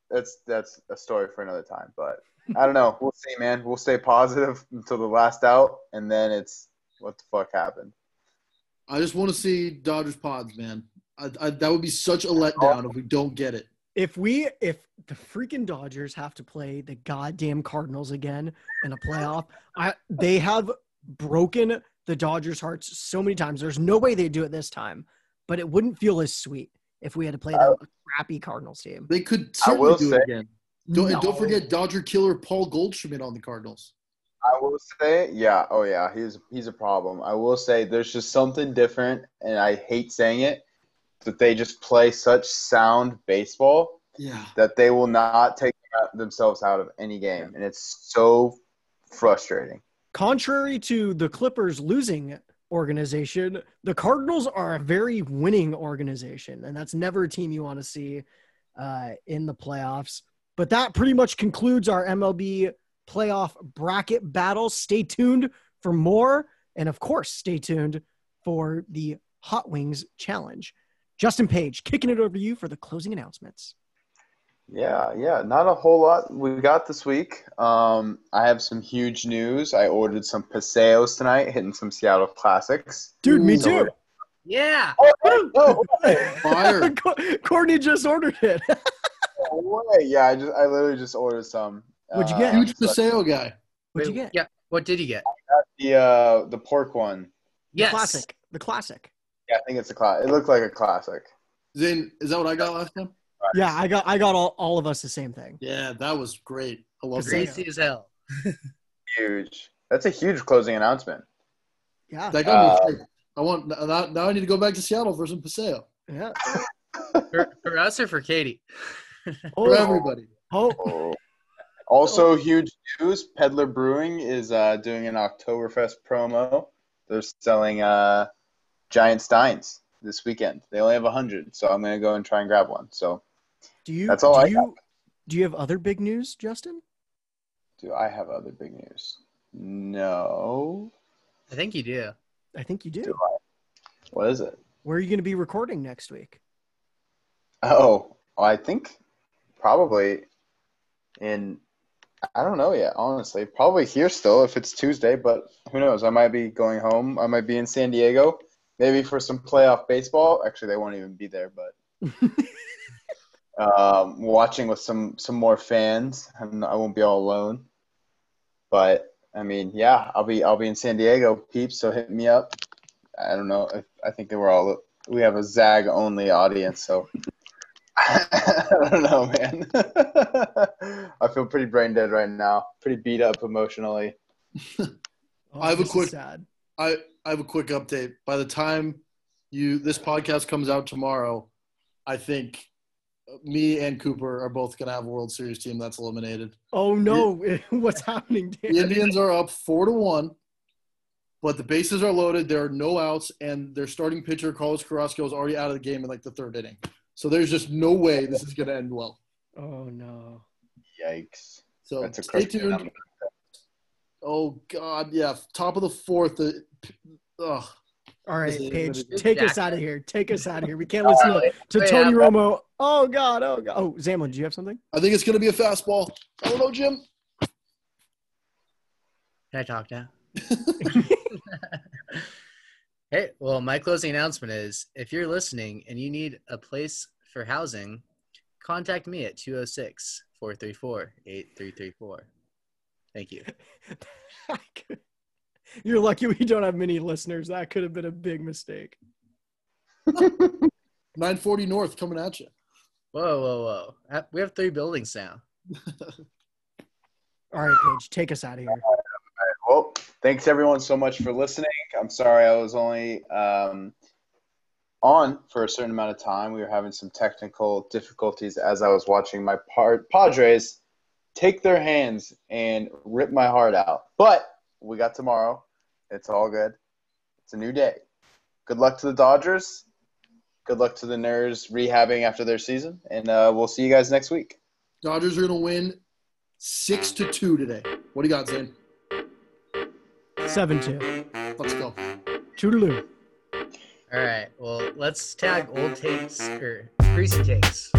that's that's a story for another time. But I don't know. We'll see, man. We'll stay positive until the last out, and then it's what the fuck happened. I just want to see Dodgers pods, man. I, I, that would be such a letdown if we don't get it. If we if the freaking Dodgers have to play the goddamn Cardinals again in a playoff, I they have broken the Dodgers' hearts so many times. There's no way they do it this time, but it wouldn't feel as sweet if we had to play that crappy Cardinals team. They could I will certainly do say- it again. Don't, and don't forget Dodger killer Paul Goldschmidt on the Cardinals. I will say, yeah, oh yeah, he's he's a problem. I will say there's just something different, and I hate saying it, that they just play such sound baseball Yeah. that they will not take themselves out of any game, and it's so frustrating. Contrary to the Clippers losing organization, the Cardinals are a very winning organization, and that's never a team you want to see uh, in the playoffs. But that pretty much concludes our MLB playoff bracket battle. Stay tuned for more, and of course, stay tuned for the Hot Wings Challenge. Justin Page, kicking it over to you for the closing announcements. Yeah, yeah, not a whole lot we got this week. Um, I have some huge news. I ordered some paseos tonight, hitting some Seattle classics. Dude, me Ooh. too. Yeah. Oh, oh, Fire. Courtney just ordered it. no way! Yeah, I just I literally just ordered some. What'd you Uh, get? Huge so- Paseo guy. What'd you get? Yeah. What did you get? The uh the pork one. The Yes. classic. The classic. Yeah, I think it's a class. It looked like a classic. Zane, is that what I got last time? Yeah, I got I got all, all of us the same thing. Yeah, that was great. I love that. Greasy as hell. Huge. That's a huge closing announcement. Yeah. That got Uh, me. excited. I want now, now. I need to go back to Seattle for some Paseo Yeah. For, for us or for Katie? for Oh, everybody. oh, Oh. Also, huge news: Peddler Brewing is uh, doing an Oktoberfest promo. They're selling uh, giant steins this weekend. They only have hundred, so I'm gonna go and try and grab one. So, do you That's all do I you do you have other big news, Justin? do I have other big news? No. I think you do. I think you do. Do I? What is it? Where are you going to be recording next week? Oh, I think probably in. I don't know yet, honestly. Probably here still if it's Tuesday, but who knows? I might be going home. I might be in San Diego, maybe for some playoff baseball. Actually, they won't even be there, but um, watching with some some more fans. I'm I won't be all alone. But I mean, yeah, I'll be I'll be in San Diego, peeps. So hit me up. I don't know. If, I think they were all we have a Zag only audience, so I I don't know, man. I feel pretty brain dead right now. Pretty beat up emotionally. Oh, I have a this quick- sad. I, I have a quick update. By the time you this podcast comes out tomorrow, I think me and Cooper are both gonna have a World Series team that's eliminated. Oh no, what's happening, Dan? The Indians are up four to one, but the bases are loaded. There are no outs, and their starting pitcher Carlos Carrasco is already out of the game in like the third inning. So there's just no way this is gonna end well. Oh no. Yikes. So That's a stay tuned. number. Oh God, yeah, top of the fourth. The, ugh. All right, This Paige, this is take us out of here. Take us out of here. We can't oh, listen to, to Tony I'm- Romo. Oh God. Oh God. Oh, Zamblin, do you have something? I think it's gonna be a fastball. I don't know, Jim. Can I talk now? hey, well, my closing announcement is if you're listening and you need a place for housing, contact me at 206 434 8334. Thank you. You're lucky we don't have many listeners. That could have been a big mistake. 940 North coming at you. Whoa, whoa, whoa. We have three buildings now. All right, Paige, take us out of here. Well, thanks everyone so much for listening. I'm sorry I was only um, on for a certain amount of time. We were having some technical difficulties as I was watching my par- Padres take their hands and rip my heart out. But we got tomorrow. It's all good. It's a new day. Good luck to the Dodgers. Good luck to the Nerds rehabbing after their season, and uh, we'll see you guys next week. Dodgers are gonna win six to two today. What do you got, Zane? Seven two. Let's go. Toodaloo. All right. Well, let's tag old takes or greasy takes.